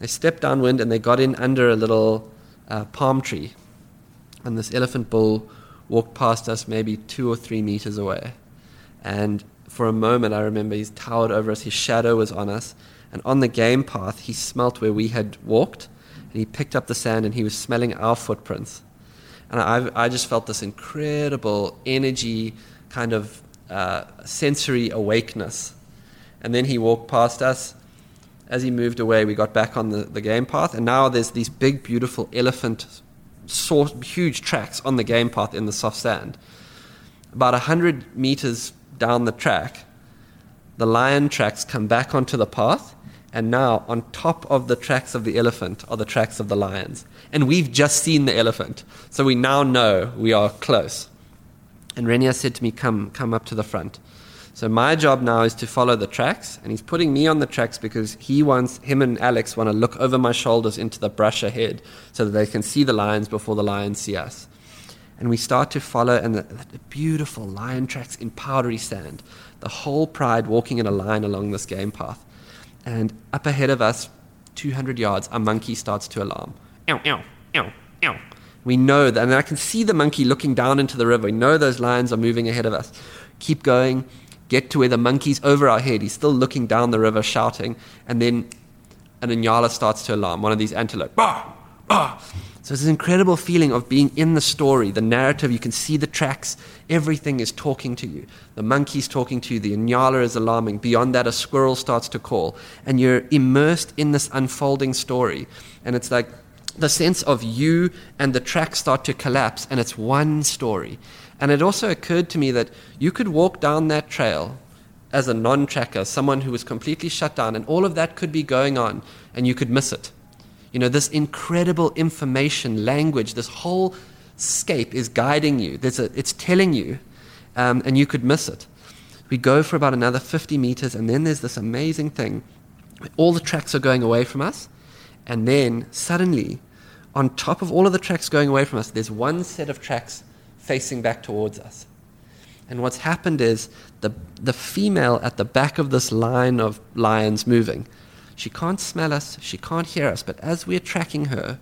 They stepped downwind and they got in under a little uh, palm tree. And this elephant bull walked past us maybe two or three meters away. And for a moment, I remember he towered over us, his shadow was on us. And on the game path, he smelt where we had walked. And he picked up the sand and he was smelling our footprints. And I, I just felt this incredible energy kind of uh, sensory awakeness. And then he walked past us. As he moved away, we got back on the, the game path, and now there's these big, beautiful elephant, huge tracks on the game path in the soft sand. About 100 meters down the track, the lion tracks come back onto the path, and now on top of the tracks of the elephant are the tracks of the lions. And we've just seen the elephant, so we now know we are close. And Renias said to me, Come, come up to the front. So my job now is to follow the tracks, and he's putting me on the tracks because he wants him and Alex want to look over my shoulders into the brush ahead so that they can see the lions before the lions see us. And we start to follow, and the, the beautiful lion tracks in powdery sand. The whole pride walking in a line along this game path. And up ahead of us, 200 yards, a monkey starts to alarm. Ow, ow, ow, ow. We know that, and I can see the monkey looking down into the river. We know those lions are moving ahead of us. Keep going, get to where the monkey's over our head. He's still looking down the river, shouting, and then an inyala starts to alarm, one of these antelope. Bah! Bah! So it's this incredible feeling of being in the story, the narrative. You can see the tracks. Everything is talking to you. The monkey's talking to you. The inyala is alarming. Beyond that, a squirrel starts to call. And you're immersed in this unfolding story. And it's like the sense of you and the track start to collapse, and it's one story. And it also occurred to me that you could walk down that trail as a non tracker, someone who was completely shut down, and all of that could be going on, and you could miss it. You know, this incredible information, language, this whole scape is guiding you. There's a, it's telling you, um, and you could miss it. We go for about another 50 meters, and then there's this amazing thing. All the tracks are going away from us, and then suddenly on top of all of the tracks going away from us, there's one set of tracks facing back towards us. And what's happened is the, the female at the back of this line of lions moving, she can't smell us, she can't hear us, but as we're tracking her,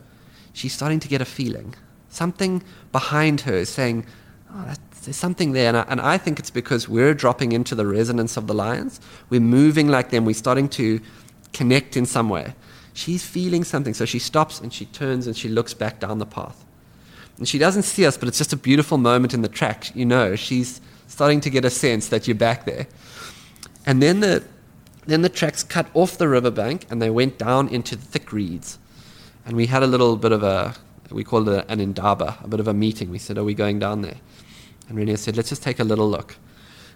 she's starting to get a feeling. Something behind her is saying, oh, there's something there. And I, and I think it's because we're dropping into the resonance of the lions. We're moving like them, we're starting to connect in some way. She's feeling something. So she stops and she turns and she looks back down the path. And she doesn't see us, but it's just a beautiful moment in the track. You know, she's starting to get a sense that you're back there. And then the, then the tracks cut off the riverbank and they went down into the thick reeds. And we had a little bit of a, we called it an indaba, a bit of a meeting. We said, Are we going down there? And Renias said, Let's just take a little look.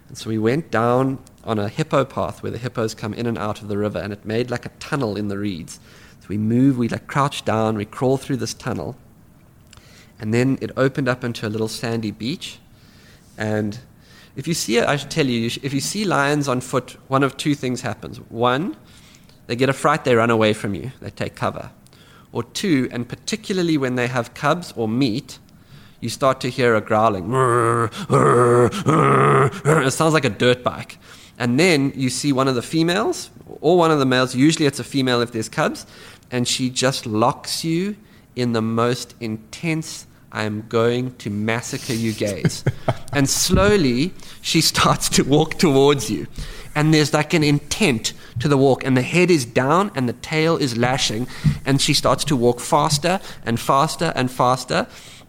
And so we went down on a hippo path where the hippos come in and out of the river, and it made like a tunnel in the reeds. So we move, we like crouch down, we crawl through this tunnel, and then it opened up into a little sandy beach. And if you see it, I should tell you, if you see lions on foot, one of two things happens. One, they get a fright, they run away from you, they take cover. Or two, and particularly when they have cubs or meat, you start to hear a growling. It sounds like a dirt bike. And then you see one of the females, or one of the males, usually it's a female if there's cubs, and she just locks you in the most intense, I am going to massacre you gaze. and slowly she starts to walk towards you. And there's like an intent to the walk, and the head is down and the tail is lashing, and she starts to walk faster and faster and faster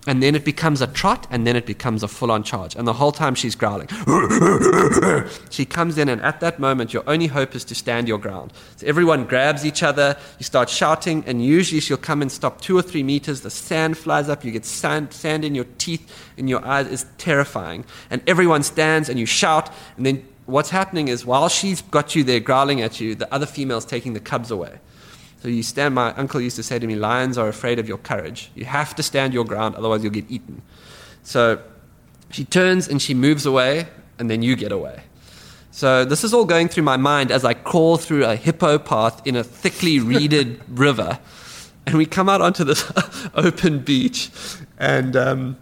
and then it becomes a trot, and then it becomes a full on charge. And the whole time she's growling. she comes in, and at that moment, your only hope is to stand your ground. So everyone grabs each other, you start shouting, and usually she'll come and stop two or three meters. The sand flies up, you get sand, sand in your teeth, in your eyes. It's terrifying. And everyone stands, and you shout, and then what's happening is while she's got you there growling at you, the other female's taking the cubs away. So you stand, my uncle used to say to me, lions are afraid of your courage. You have to stand your ground, otherwise you'll get eaten. So she turns and she moves away, and then you get away. So this is all going through my mind as I crawl through a hippo path in a thickly reeded river. And we come out onto this open beach, and, um,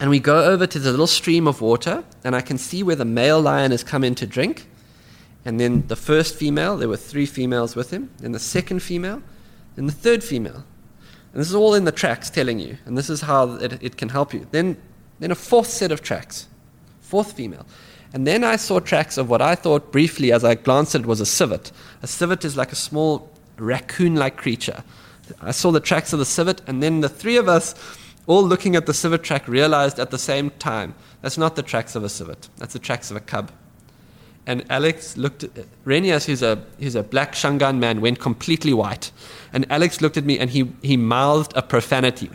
and we go over to the little stream of water, and I can see where the male lion has come in to drink. And then the first female, there were three females with him. Then the second female, then the third female. And this is all in the tracks telling you. And this is how it, it can help you. Then, then a fourth set of tracks, fourth female. And then I saw tracks of what I thought briefly as I glanced at it was a civet. A civet is like a small raccoon like creature. I saw the tracks of the civet, and then the three of us, all looking at the civet track, realized at the same time that's not the tracks of a civet, that's the tracks of a cub. And Alex looked at Renias, who's a, who's a black Shangaan man, went completely white. And Alex looked at me and he, he mouthed a profanity.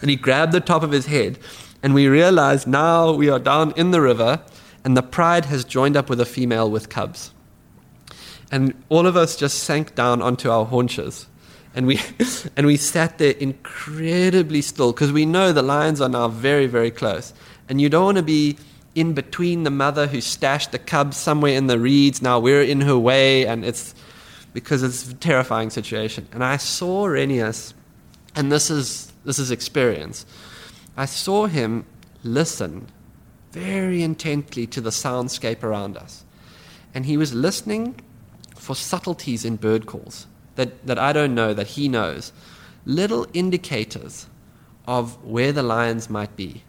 And he grabbed the top of his head. And we realized now we are down in the river and the pride has joined up with a female with cubs. And all of us just sank down onto our haunches. And we, and we sat there incredibly still because we know the lions are now very, very close. And you don't want to be in between the mother who stashed the cubs somewhere in the reeds. Now we're in her way, and it's because it's a terrifying situation. And I saw Renias, and this is this is experience. I saw him listen very intently to the soundscape around us, and he was listening for subtleties in bird calls that, that I don't know that he knows, little indicators of where the lions might be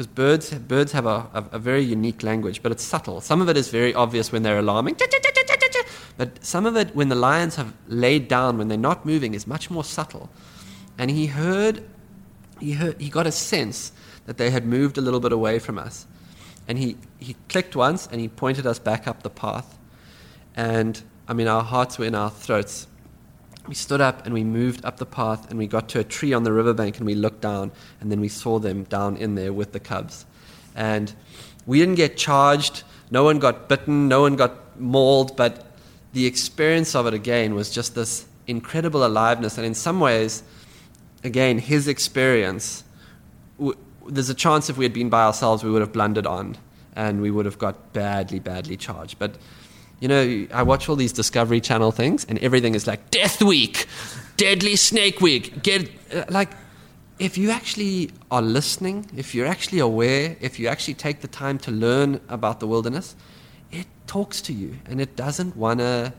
because birds, birds have a, a, a, very unique language, but it's subtle. Some of it is very obvious when they're alarming, but some of it, when the lions have laid down, when they're not moving, is much more subtle. And he heard, he, heard, he got a sense that they had moved a little bit away from us. And he, he clicked once and he pointed us back up the path. And I mean, our hearts were in our throats we stood up and we moved up the path and we got to a tree on the riverbank and we looked down and then we saw them down in there with the cubs. And we didn't get charged, no one got bitten, no one got mauled, but the experience of it again was just this incredible aliveness. And in some ways, again, his experience, w- there's a chance if we had been by ourselves, we would have blundered on and we would have got badly, badly charged. But you know, I watch all these Discovery Channel things, and everything is like Death Week, Deadly Snake Week. Get uh, like, if you actually are listening, if you're actually aware, if you actually take the time to learn about the wilderness, it talks to you, and it doesn't wanna.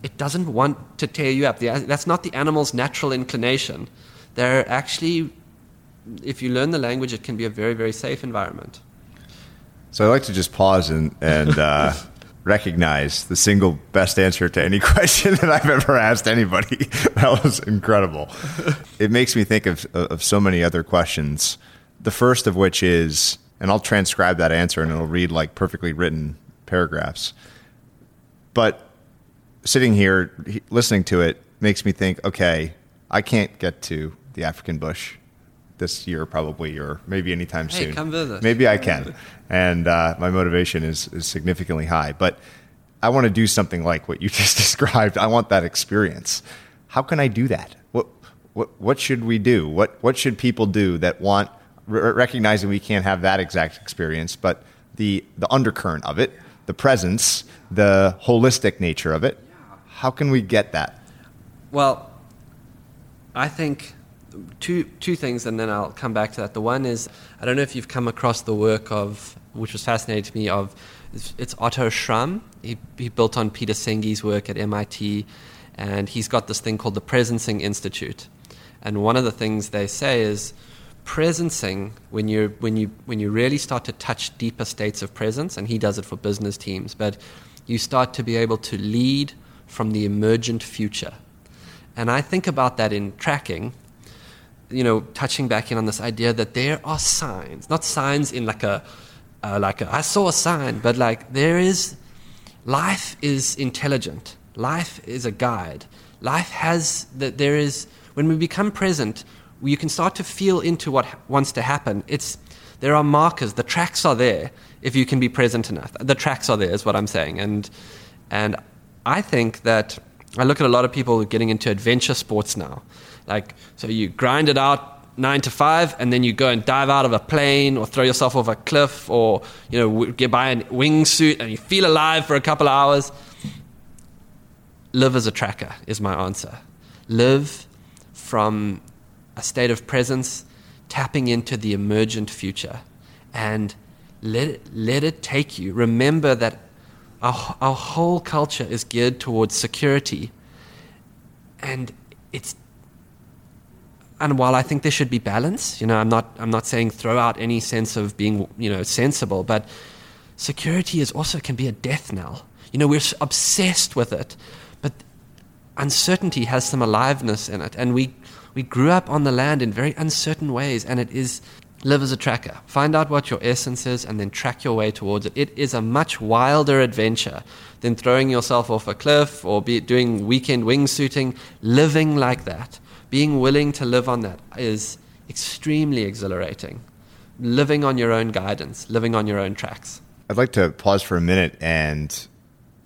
It doesn't want to tear you up. That's not the animal's natural inclination. They're actually, if you learn the language, it can be a very, very safe environment. So I like to just pause and, and uh, recognize the single best answer to any question that I've ever asked anybody. that was incredible. it makes me think of, of so many other questions. The first of which is, and I'll transcribe that answer and it'll read like perfectly written paragraphs. But sitting here listening to it makes me think, okay, I can't get to the African bush this year probably or maybe anytime hey, soon. Come visit. Maybe I can. And uh, my motivation is, is significantly high. But I want to do something like what you just described. I want that experience. How can I do that? What what what should we do? What what should people do that want recognizing we can't have that exact experience, but the the undercurrent of it, the presence, the holistic nature of it. How can we get that? Well, I think two two things, and then I'll come back to that. The one is I don't know if you've come across the work of, which was fascinating to me, of it's, Otto Scharmer. He, he built on Peter Senge's work at MIT, and he's got this thing called the Presencing Institute. And one of the things they say is presencing when you when you when you really start to touch deeper states of presence, and he does it for business teams, but you start to be able to lead from the emergent future. And I think about that in tracking you know, touching back in on this idea that there are signs, not signs in like a, uh, like a, I saw a sign, but like there is, life is intelligent. Life is a guide. Life has that there is when we become present, you can start to feel into what wants to happen. It's there are markers. The tracks are there if you can be present enough. The tracks are there, is what I'm saying. And and I think that I look at a lot of people getting into adventure sports now. Like so, you grind it out nine to five, and then you go and dive out of a plane or throw yourself off a cliff or you know get by a wingsuit and you feel alive for a couple of hours. Live as a tracker is my answer. Live from a state of presence, tapping into the emergent future, and let it, let it take you. Remember that our, our whole culture is geared towards security, and it's and while I think there should be balance, you know, I'm not I'm not saying throw out any sense of being you know sensible, but security is also can be a death knell. You know, we're obsessed with it, but uncertainty has some aliveness in it, and we we grew up on the land in very uncertain ways, and it is live as a tracker. Find out what your essence is, and then track your way towards it. It is a much wilder adventure than throwing yourself off a cliff or be doing weekend wingsuiting. Living like that being willing to live on that is extremely exhilarating. Living on your own guidance, living on your own tracks. I'd like to pause for a minute and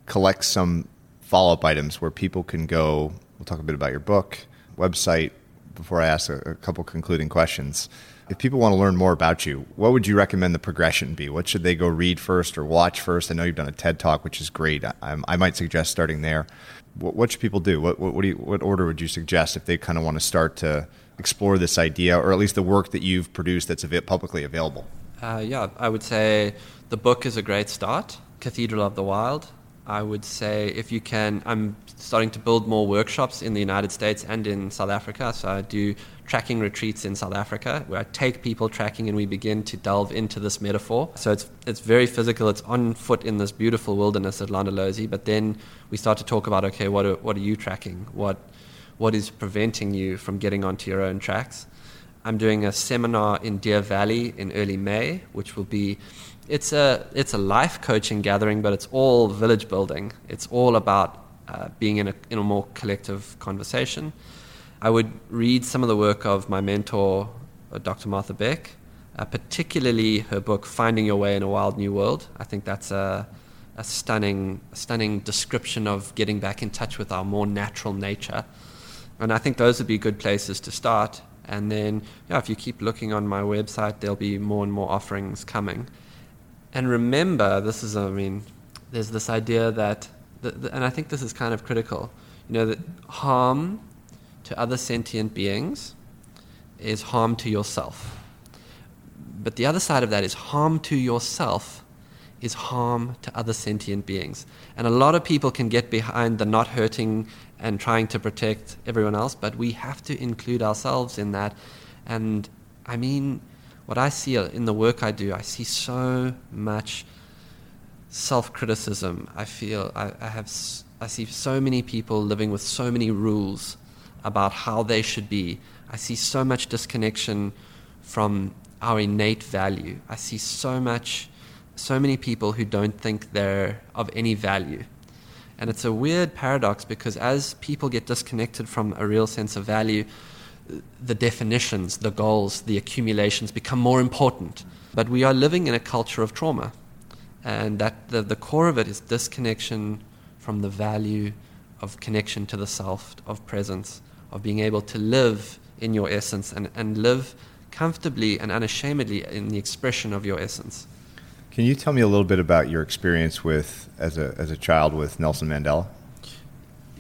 collect some follow up items where people can go. We'll talk a bit about your book, website, before I ask a, a couple concluding questions. If people want to learn more about you, what would you recommend the progression be? What should they go read first or watch first? I know you've done a TED talk, which is great. I, I might suggest starting there what, what should people do? What, what, what, do you, what order would you suggest if they kind of want to start to explore this idea, or at least the work that you've produced that's publicly available? Uh, yeah, I would say the book is a great start. Cathedral of the Wild. I would say if you can, I'm starting to build more workshops in the United States and in South Africa. So I do tracking retreats in South Africa where I take people tracking and we begin to delve into this metaphor. So it's it's very physical. It's on foot in this beautiful wilderness at Londolozi. But then we start to talk about okay, what are, what are you tracking? What what is preventing you from getting onto your own tracks? I'm doing a seminar in Deer Valley in early May, which will be it's a it's a life coaching gathering, but it's all village building. It's all about uh, being in a in a more collective conversation. I would read some of the work of my mentor, uh, Dr. Martha Beck, uh, particularly her book "Finding Your Way in a Wild New World." I think that's a a stunning, stunning description of getting back in touch with our more natural nature. And I think those would be good places to start. And then, yeah, if you keep looking on my website, there'll be more and more offerings coming. And remember, this is, I mean, there's this idea that, the, the, and I think this is kind of critical, you know, that harm to other sentient beings is harm to yourself. But the other side of that is harm to yourself is harm to other sentient beings. And a lot of people can get behind the not hurting and trying to protect everyone else, but we have to include ourselves in that. And I mean, what I see in the work I do, I see so much self criticism. I feel I, I, have I see so many people living with so many rules about how they should be. I see so much disconnection from our innate value. I see so much so many people who don't think they're of any value. And it's a weird paradox because as people get disconnected from a real sense of value, the definitions, the goals, the accumulations become more important. But we are living in a culture of trauma. And that the, the core of it is disconnection from the value of connection to the self, of presence, of being able to live in your essence and, and live comfortably and unashamedly in the expression of your essence. Can you tell me a little bit about your experience with as a as a child with Nelson Mandela?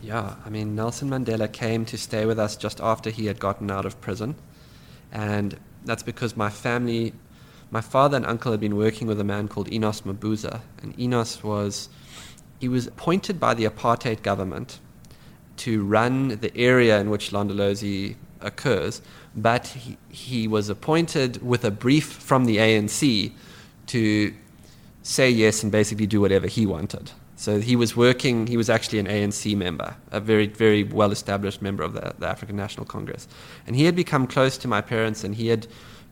Yeah, I mean, Nelson Mandela came to stay with us just after he had gotten out of prison. And that's because my family, my father and uncle had been working with a man called Enos Mabuza. And Enos was, he was appointed by the apartheid government to run the area in which Londolozi occurs, but he, he was appointed with a brief from the ANC to say yes and basically do whatever he wanted. So he was working, he was actually an ANC member, a very, very well established member of the, the African National Congress. And he had become close to my parents and he had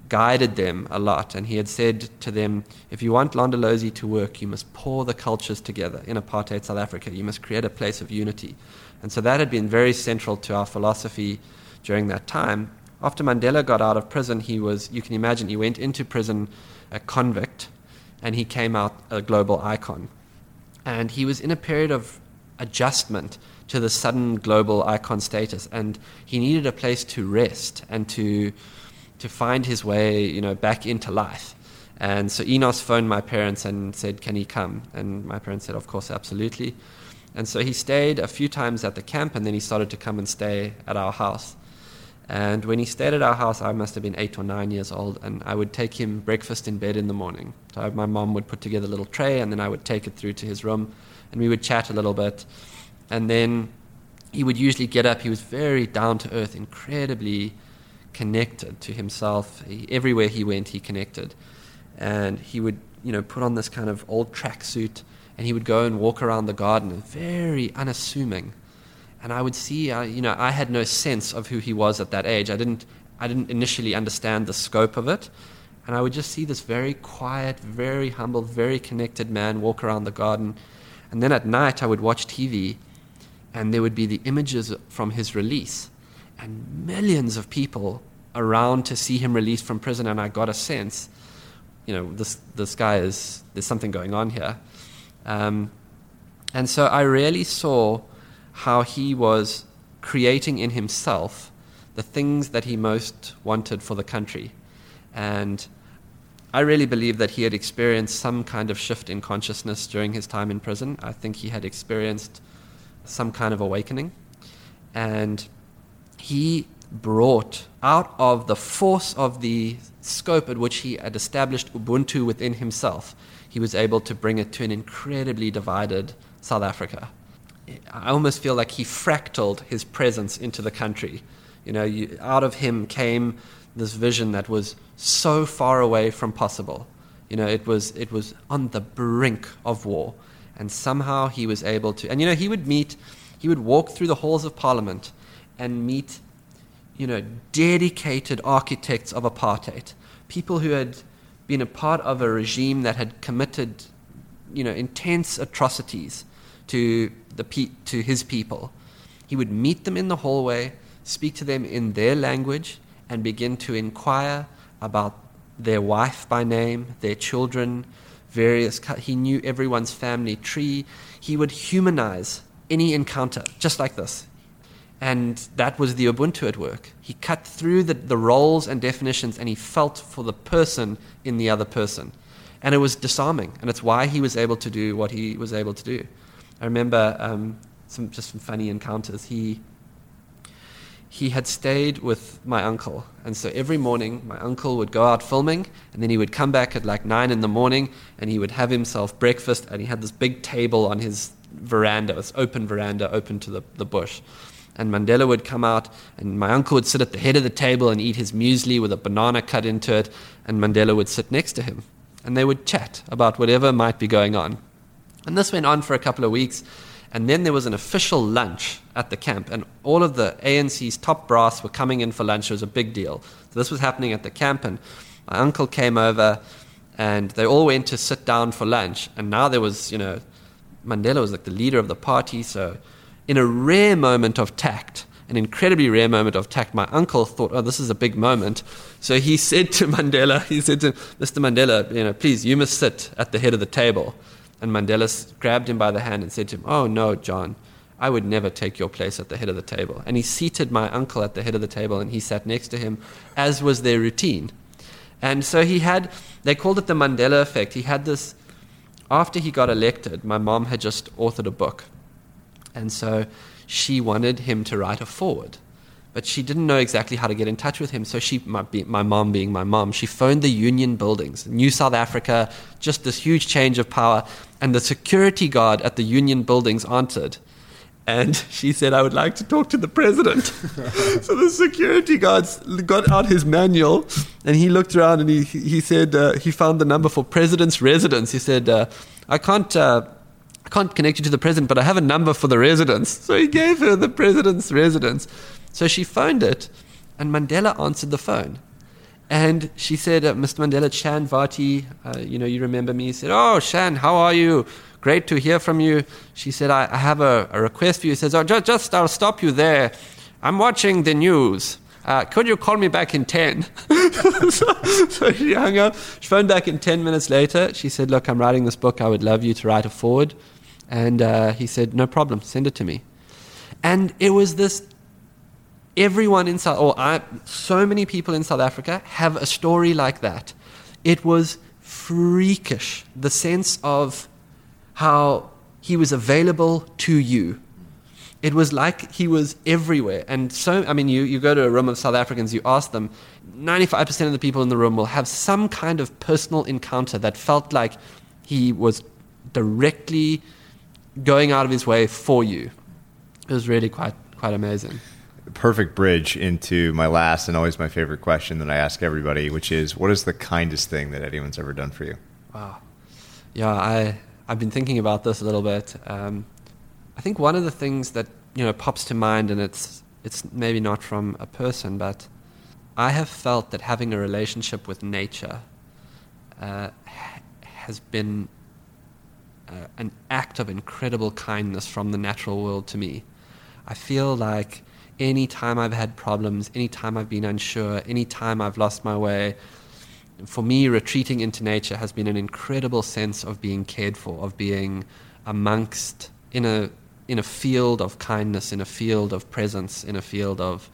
guided them a lot. And he had said to them, if you want Londolozi to work, you must pour the cultures together in apartheid South Africa. You must create a place of unity. And so that had been very central to our philosophy during that time. After Mandela got out of prison, he was, you can imagine, he went into prison a convict and he came out a global icon. And he was in a period of adjustment to the sudden global icon status, and he needed a place to rest and to to find his way, you know, back into life. And so Enos phoned my parents and said, "Can he come?" And my parents said, "Of course, absolutely." And so he stayed a few times at the camp, and then he started to come and stay at our house. And when he stayed at our house, I must have been eight or nine years old, and I would take him breakfast in bed in the morning. So my mom would put together a little tray, and then I would take it through to his room, and we would chat a little bit. And then he would usually get up. He was very down to earth, incredibly connected to himself. He, everywhere he went, he connected. And he would, you know, put on this kind of old tracksuit, and he would go and walk around the garden, very unassuming. And I would see, uh, you know, I had no sense of who he was at that age. I didn't, I didn't initially understand the scope of it, and I would just see this very quiet, very humble, very connected man walk around the garden, and then at night I would watch TV, and there would be the images from his release, and millions of people around to see him released from prison, and I got a sense, you know, this this guy is there's something going on here, um, and so I really saw how he was creating in himself the things that he most wanted for the country. And I really believe that he had experienced some kind of shift in consciousness during his time in prison. I think he had experienced some kind of awakening. And he brought out of the force of the scope at which he had established Ubuntu within himself, he was able to bring it to an incredibly divided South Africa. I almost feel like he fractaled his presence into the country. You know, you, out of him came this vision that was so far away from possible. You know, it was, it was on the brink of war. And somehow he was able to. And, you know, he would meet, he would walk through the halls of parliament and meet, you know, dedicated architects of apartheid, people who had been a part of a regime that had committed, you know, intense atrocities to the pe- to his people. He would meet them in the hallway, speak to them in their language, and begin to inquire about their wife by name, their children, various. He knew everyone's family tree. He would humanize any encounter, just like this. And that was the Ubuntu at work. He cut through the, the roles and definitions and he felt for the person in the other person. And it was disarming. And it's why he was able to do what he was able to do. I remember um, some just some funny encounters. He he had stayed with my uncle, and so every morning my uncle would go out filming, and then he would come back at like nine in the morning, and he would have himself breakfast, and he had this big table on his veranda, this open veranda, open to the, the bush. And Mandela would come out, and my uncle would sit at the head of the table and eat his muesli with a banana cut into it, and Mandela would sit next to him. And they would chat about whatever might be going on. And this went on for a couple of weeks. And then there was an official lunch at the camp, and all of the ANC's top brass were coming in for lunch. It was a big deal. So this was happening at the camp, and my uncle came over, and they all went to sit down for lunch. And now there was, you know, Mandela was like the leader of the party. So, in a rare moment of tact, an incredibly rare moment of tact, my uncle thought, oh, this is a big moment. So he said to Mandela, he said to Mr. Mandela, you know, please, you must sit at the head of the table. And Mandela grabbed him by the hand and said to him, Oh, no, John, I would never take your place at the head of the table. And he seated my uncle at the head of the table and he sat next to him, as was their routine. And so he had, they called it the Mandela effect. He had this, after he got elected, my mom had just authored a book. And so she wanted him to write a foreword but she didn't know exactly how to get in touch with him. So she, my, my mom being my mom, she phoned the Union buildings, New South Africa, just this huge change of power. And the security guard at the Union buildings answered. And she said, I would like to talk to the president. so the security guards got out his manual and he looked around and he, he said, uh, he found the number for president's residence. He said, uh, I can't. Uh, can't connect you to the president, but I have a number for the residence. So he gave her the president's residence. So she phoned it, and Mandela answered the phone. And she said, uh, Mr. Mandela, Shan Varty, uh, you know, you remember me. He said, Oh, Shan, how are you? Great to hear from you. She said, I, I have a, a, request for you. He says, Oh, just, just, I'll stop you there. I'm watching the news. Uh, could you call me back in 10? so, so, she hung up. She phoned back in 10 minutes later. She said, Look, I'm writing this book. I would love you to write a foreword. And uh, he said, No problem, send it to me. And it was this everyone in South, or I, so many people in South Africa have a story like that. It was freakish, the sense of how he was available to you. It was like he was everywhere. And so, I mean, you, you go to a room of South Africans, you ask them, 95% of the people in the room will have some kind of personal encounter that felt like he was directly going out of his way for you. It was really quite, quite amazing perfect bridge into my last and always my favorite question that I ask everybody, which is, what is the kindest thing that anyone's ever done for you? Wow. Yeah, I I've been thinking about this a little bit. Um, I think one of the things that you know pops to mind, and it's it's maybe not from a person, but I have felt that having a relationship with nature uh, has been an act of incredible kindness from the natural world to me. I feel like any time I've had problems, any time I've been unsure, any time I've lost my way, for me, retreating into nature has been an incredible sense of being cared for, of being amongst in a in a field of kindness, in a field of presence, in a field of,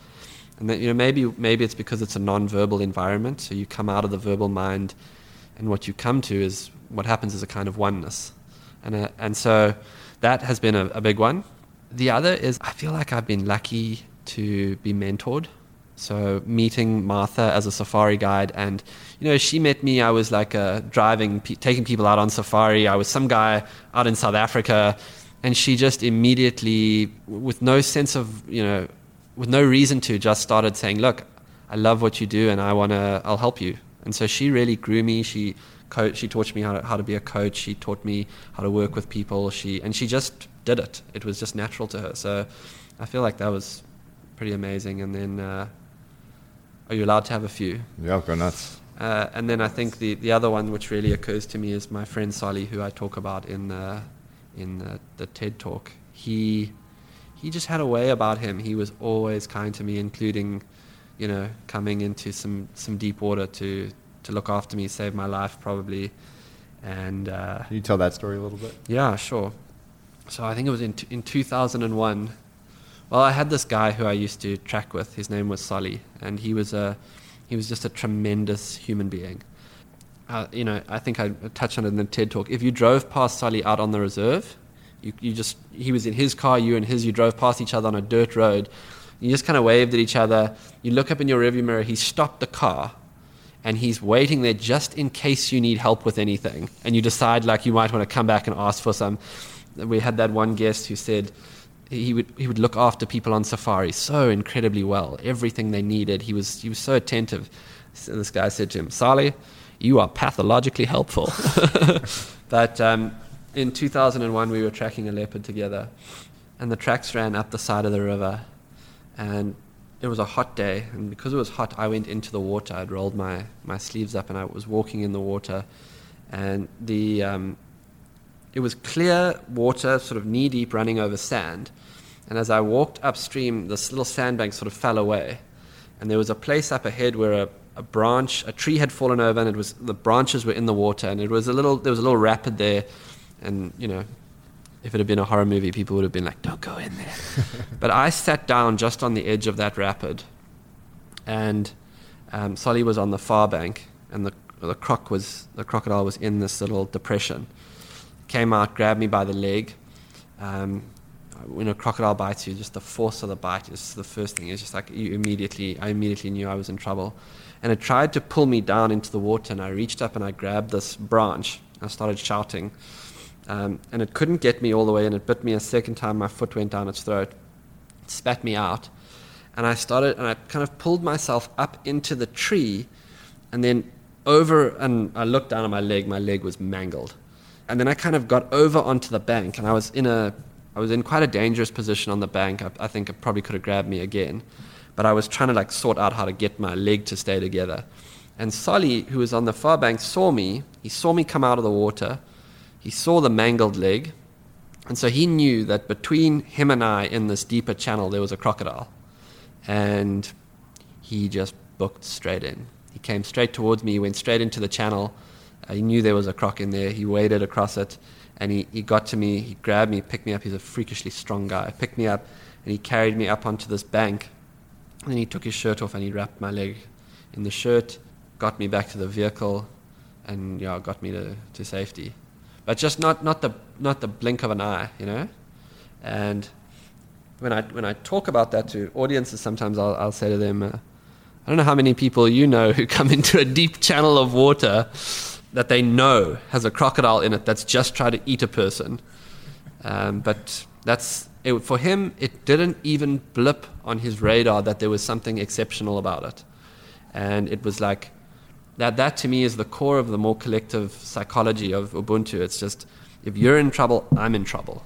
and that, you know maybe maybe it's because it's a non-verbal environment, so you come out of the verbal mind, and what you come to is what happens is a kind of oneness, and a, and so that has been a, a big one. The other is I feel like I've been lucky to be mentored. So meeting Martha as a safari guide, and you know, she met me. I was like uh, driving, taking people out on safari. I was some guy out in South Africa, and she just immediately, with no sense of you know, with no reason to, just started saying, "Look, I love what you do, and I wanna, I'll help you." And so she really grew me. She coach, she taught me how to, how to be a coach. She taught me how to work with people. She and she just did it. It was just natural to her. So I feel like that was pretty amazing. And then, uh, are you allowed to have a few? Yeah, go nuts. Uh, and then I think the, the other one which really occurs to me is my friend Solly, who I talk about in the, in the, the TED talk. He he just had a way about him. He was always kind to me, including, you know, coming into some, some deep water to to look after me, save my life probably. And uh, can you tell that story a little bit? Yeah, sure. So I think it was in t- in 2001. Well, I had this guy who I used to track with. His name was Solly, and he was a he was just a tremendous human being. Uh, you know, I think I touched on it in the TED talk. If you drove past Solly out on the reserve, you, you just he was in his car, you and his, you drove past each other on a dirt road. You just kind of waved at each other. You look up in your rearview mirror. He stopped the car, and he's waiting there just in case you need help with anything, and you decide like you might want to come back and ask for some. We had that one guest who said he would he would look after people on safari so incredibly well. Everything they needed, he was he was so attentive. So this guy said to him, "Solly, you are pathologically helpful." but um, in 2001, we were tracking a leopard together, and the tracks ran up the side of the river, and it was a hot day, and because it was hot, I went into the water. I'd rolled my my sleeves up, and I was walking in the water, and the um, it was clear water, sort of knee deep, running over sand. And as I walked upstream, this little sandbank sort of fell away. And there was a place up ahead where a, a branch, a tree had fallen over, and it was the branches were in the water, and it was a little, there was a little rapid there. And you know, if it had been a horror movie, people would have been like, "Don't go in there." but I sat down just on the edge of that rapid, and um, Solly was on the far bank, and the the croc was the crocodile was in this little depression came out, grabbed me by the leg. Um, when a crocodile bites you, just the force of the bite is the first thing. It's just like you immediately, I immediately knew I was in trouble. And it tried to pull me down into the water, and I reached up and I grabbed this branch. I started shouting. Um, and it couldn't get me all the way, and it bit me a second time. My foot went down its throat, it spat me out. And I started, and I kind of pulled myself up into the tree, and then over, and I looked down at my leg. My leg was mangled and then I kind of got over onto the bank, and I was in a, I was in quite a dangerous position on the bank. I, I think it probably could have grabbed me again, but I was trying to like sort out how to get my leg to stay together. And Solly, who was on the far bank, saw me. He saw me come out of the water. He saw the mangled leg, and so he knew that between him and I in this deeper channel there was a crocodile, and he just booked straight in. He came straight towards me. He went straight into the channel uh, he knew there was a croc in there. He waded across it, and he, he got to me. He grabbed me, picked me up. He's a freakishly strong guy. Picked me up, and he carried me up onto this bank. And then he took his shirt off and he wrapped my leg in the shirt, got me back to the vehicle, and yeah, got me to, to safety. But just not, not the not the blink of an eye, you know. And when I when I talk about that to audiences, sometimes I'll, I'll say to them, uh, I don't know how many people you know who come into a deep channel of water that they know has a crocodile in it that's just tried to eat a person. Um, but that's it, for him. It didn't even blip on his radar that there was something exceptional about it, and it was like that. That to me is the core of the more collective psychology of Ubuntu. It's just if you're in trouble, I'm in trouble.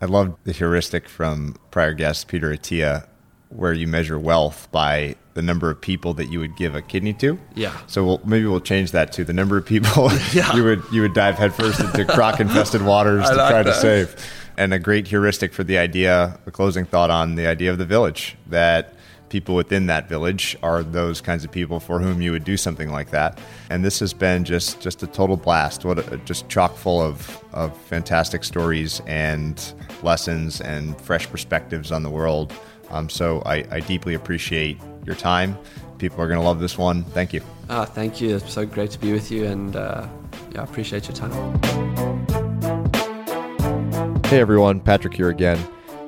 I love the heuristic from prior guest Peter Attia, where you measure wealth by the number of people that you would give a kidney to. Yeah. So we'll, maybe we'll change that to the number of people yeah. you would you would dive headfirst into croc infested waters to like try that. to save. And a great heuristic for the idea, a closing thought on the idea of the village that people within that village are those kinds of people for whom you would do something like that. And this has been just just a total blast. What a, just chock full of of fantastic stories and lessons and fresh perspectives on the world. Um, so I, I deeply appreciate your time. People are going to love this one. Thank you. Uh, thank you. It's so great to be with you, and uh, yeah, I appreciate your time. Hey everyone, Patrick here again.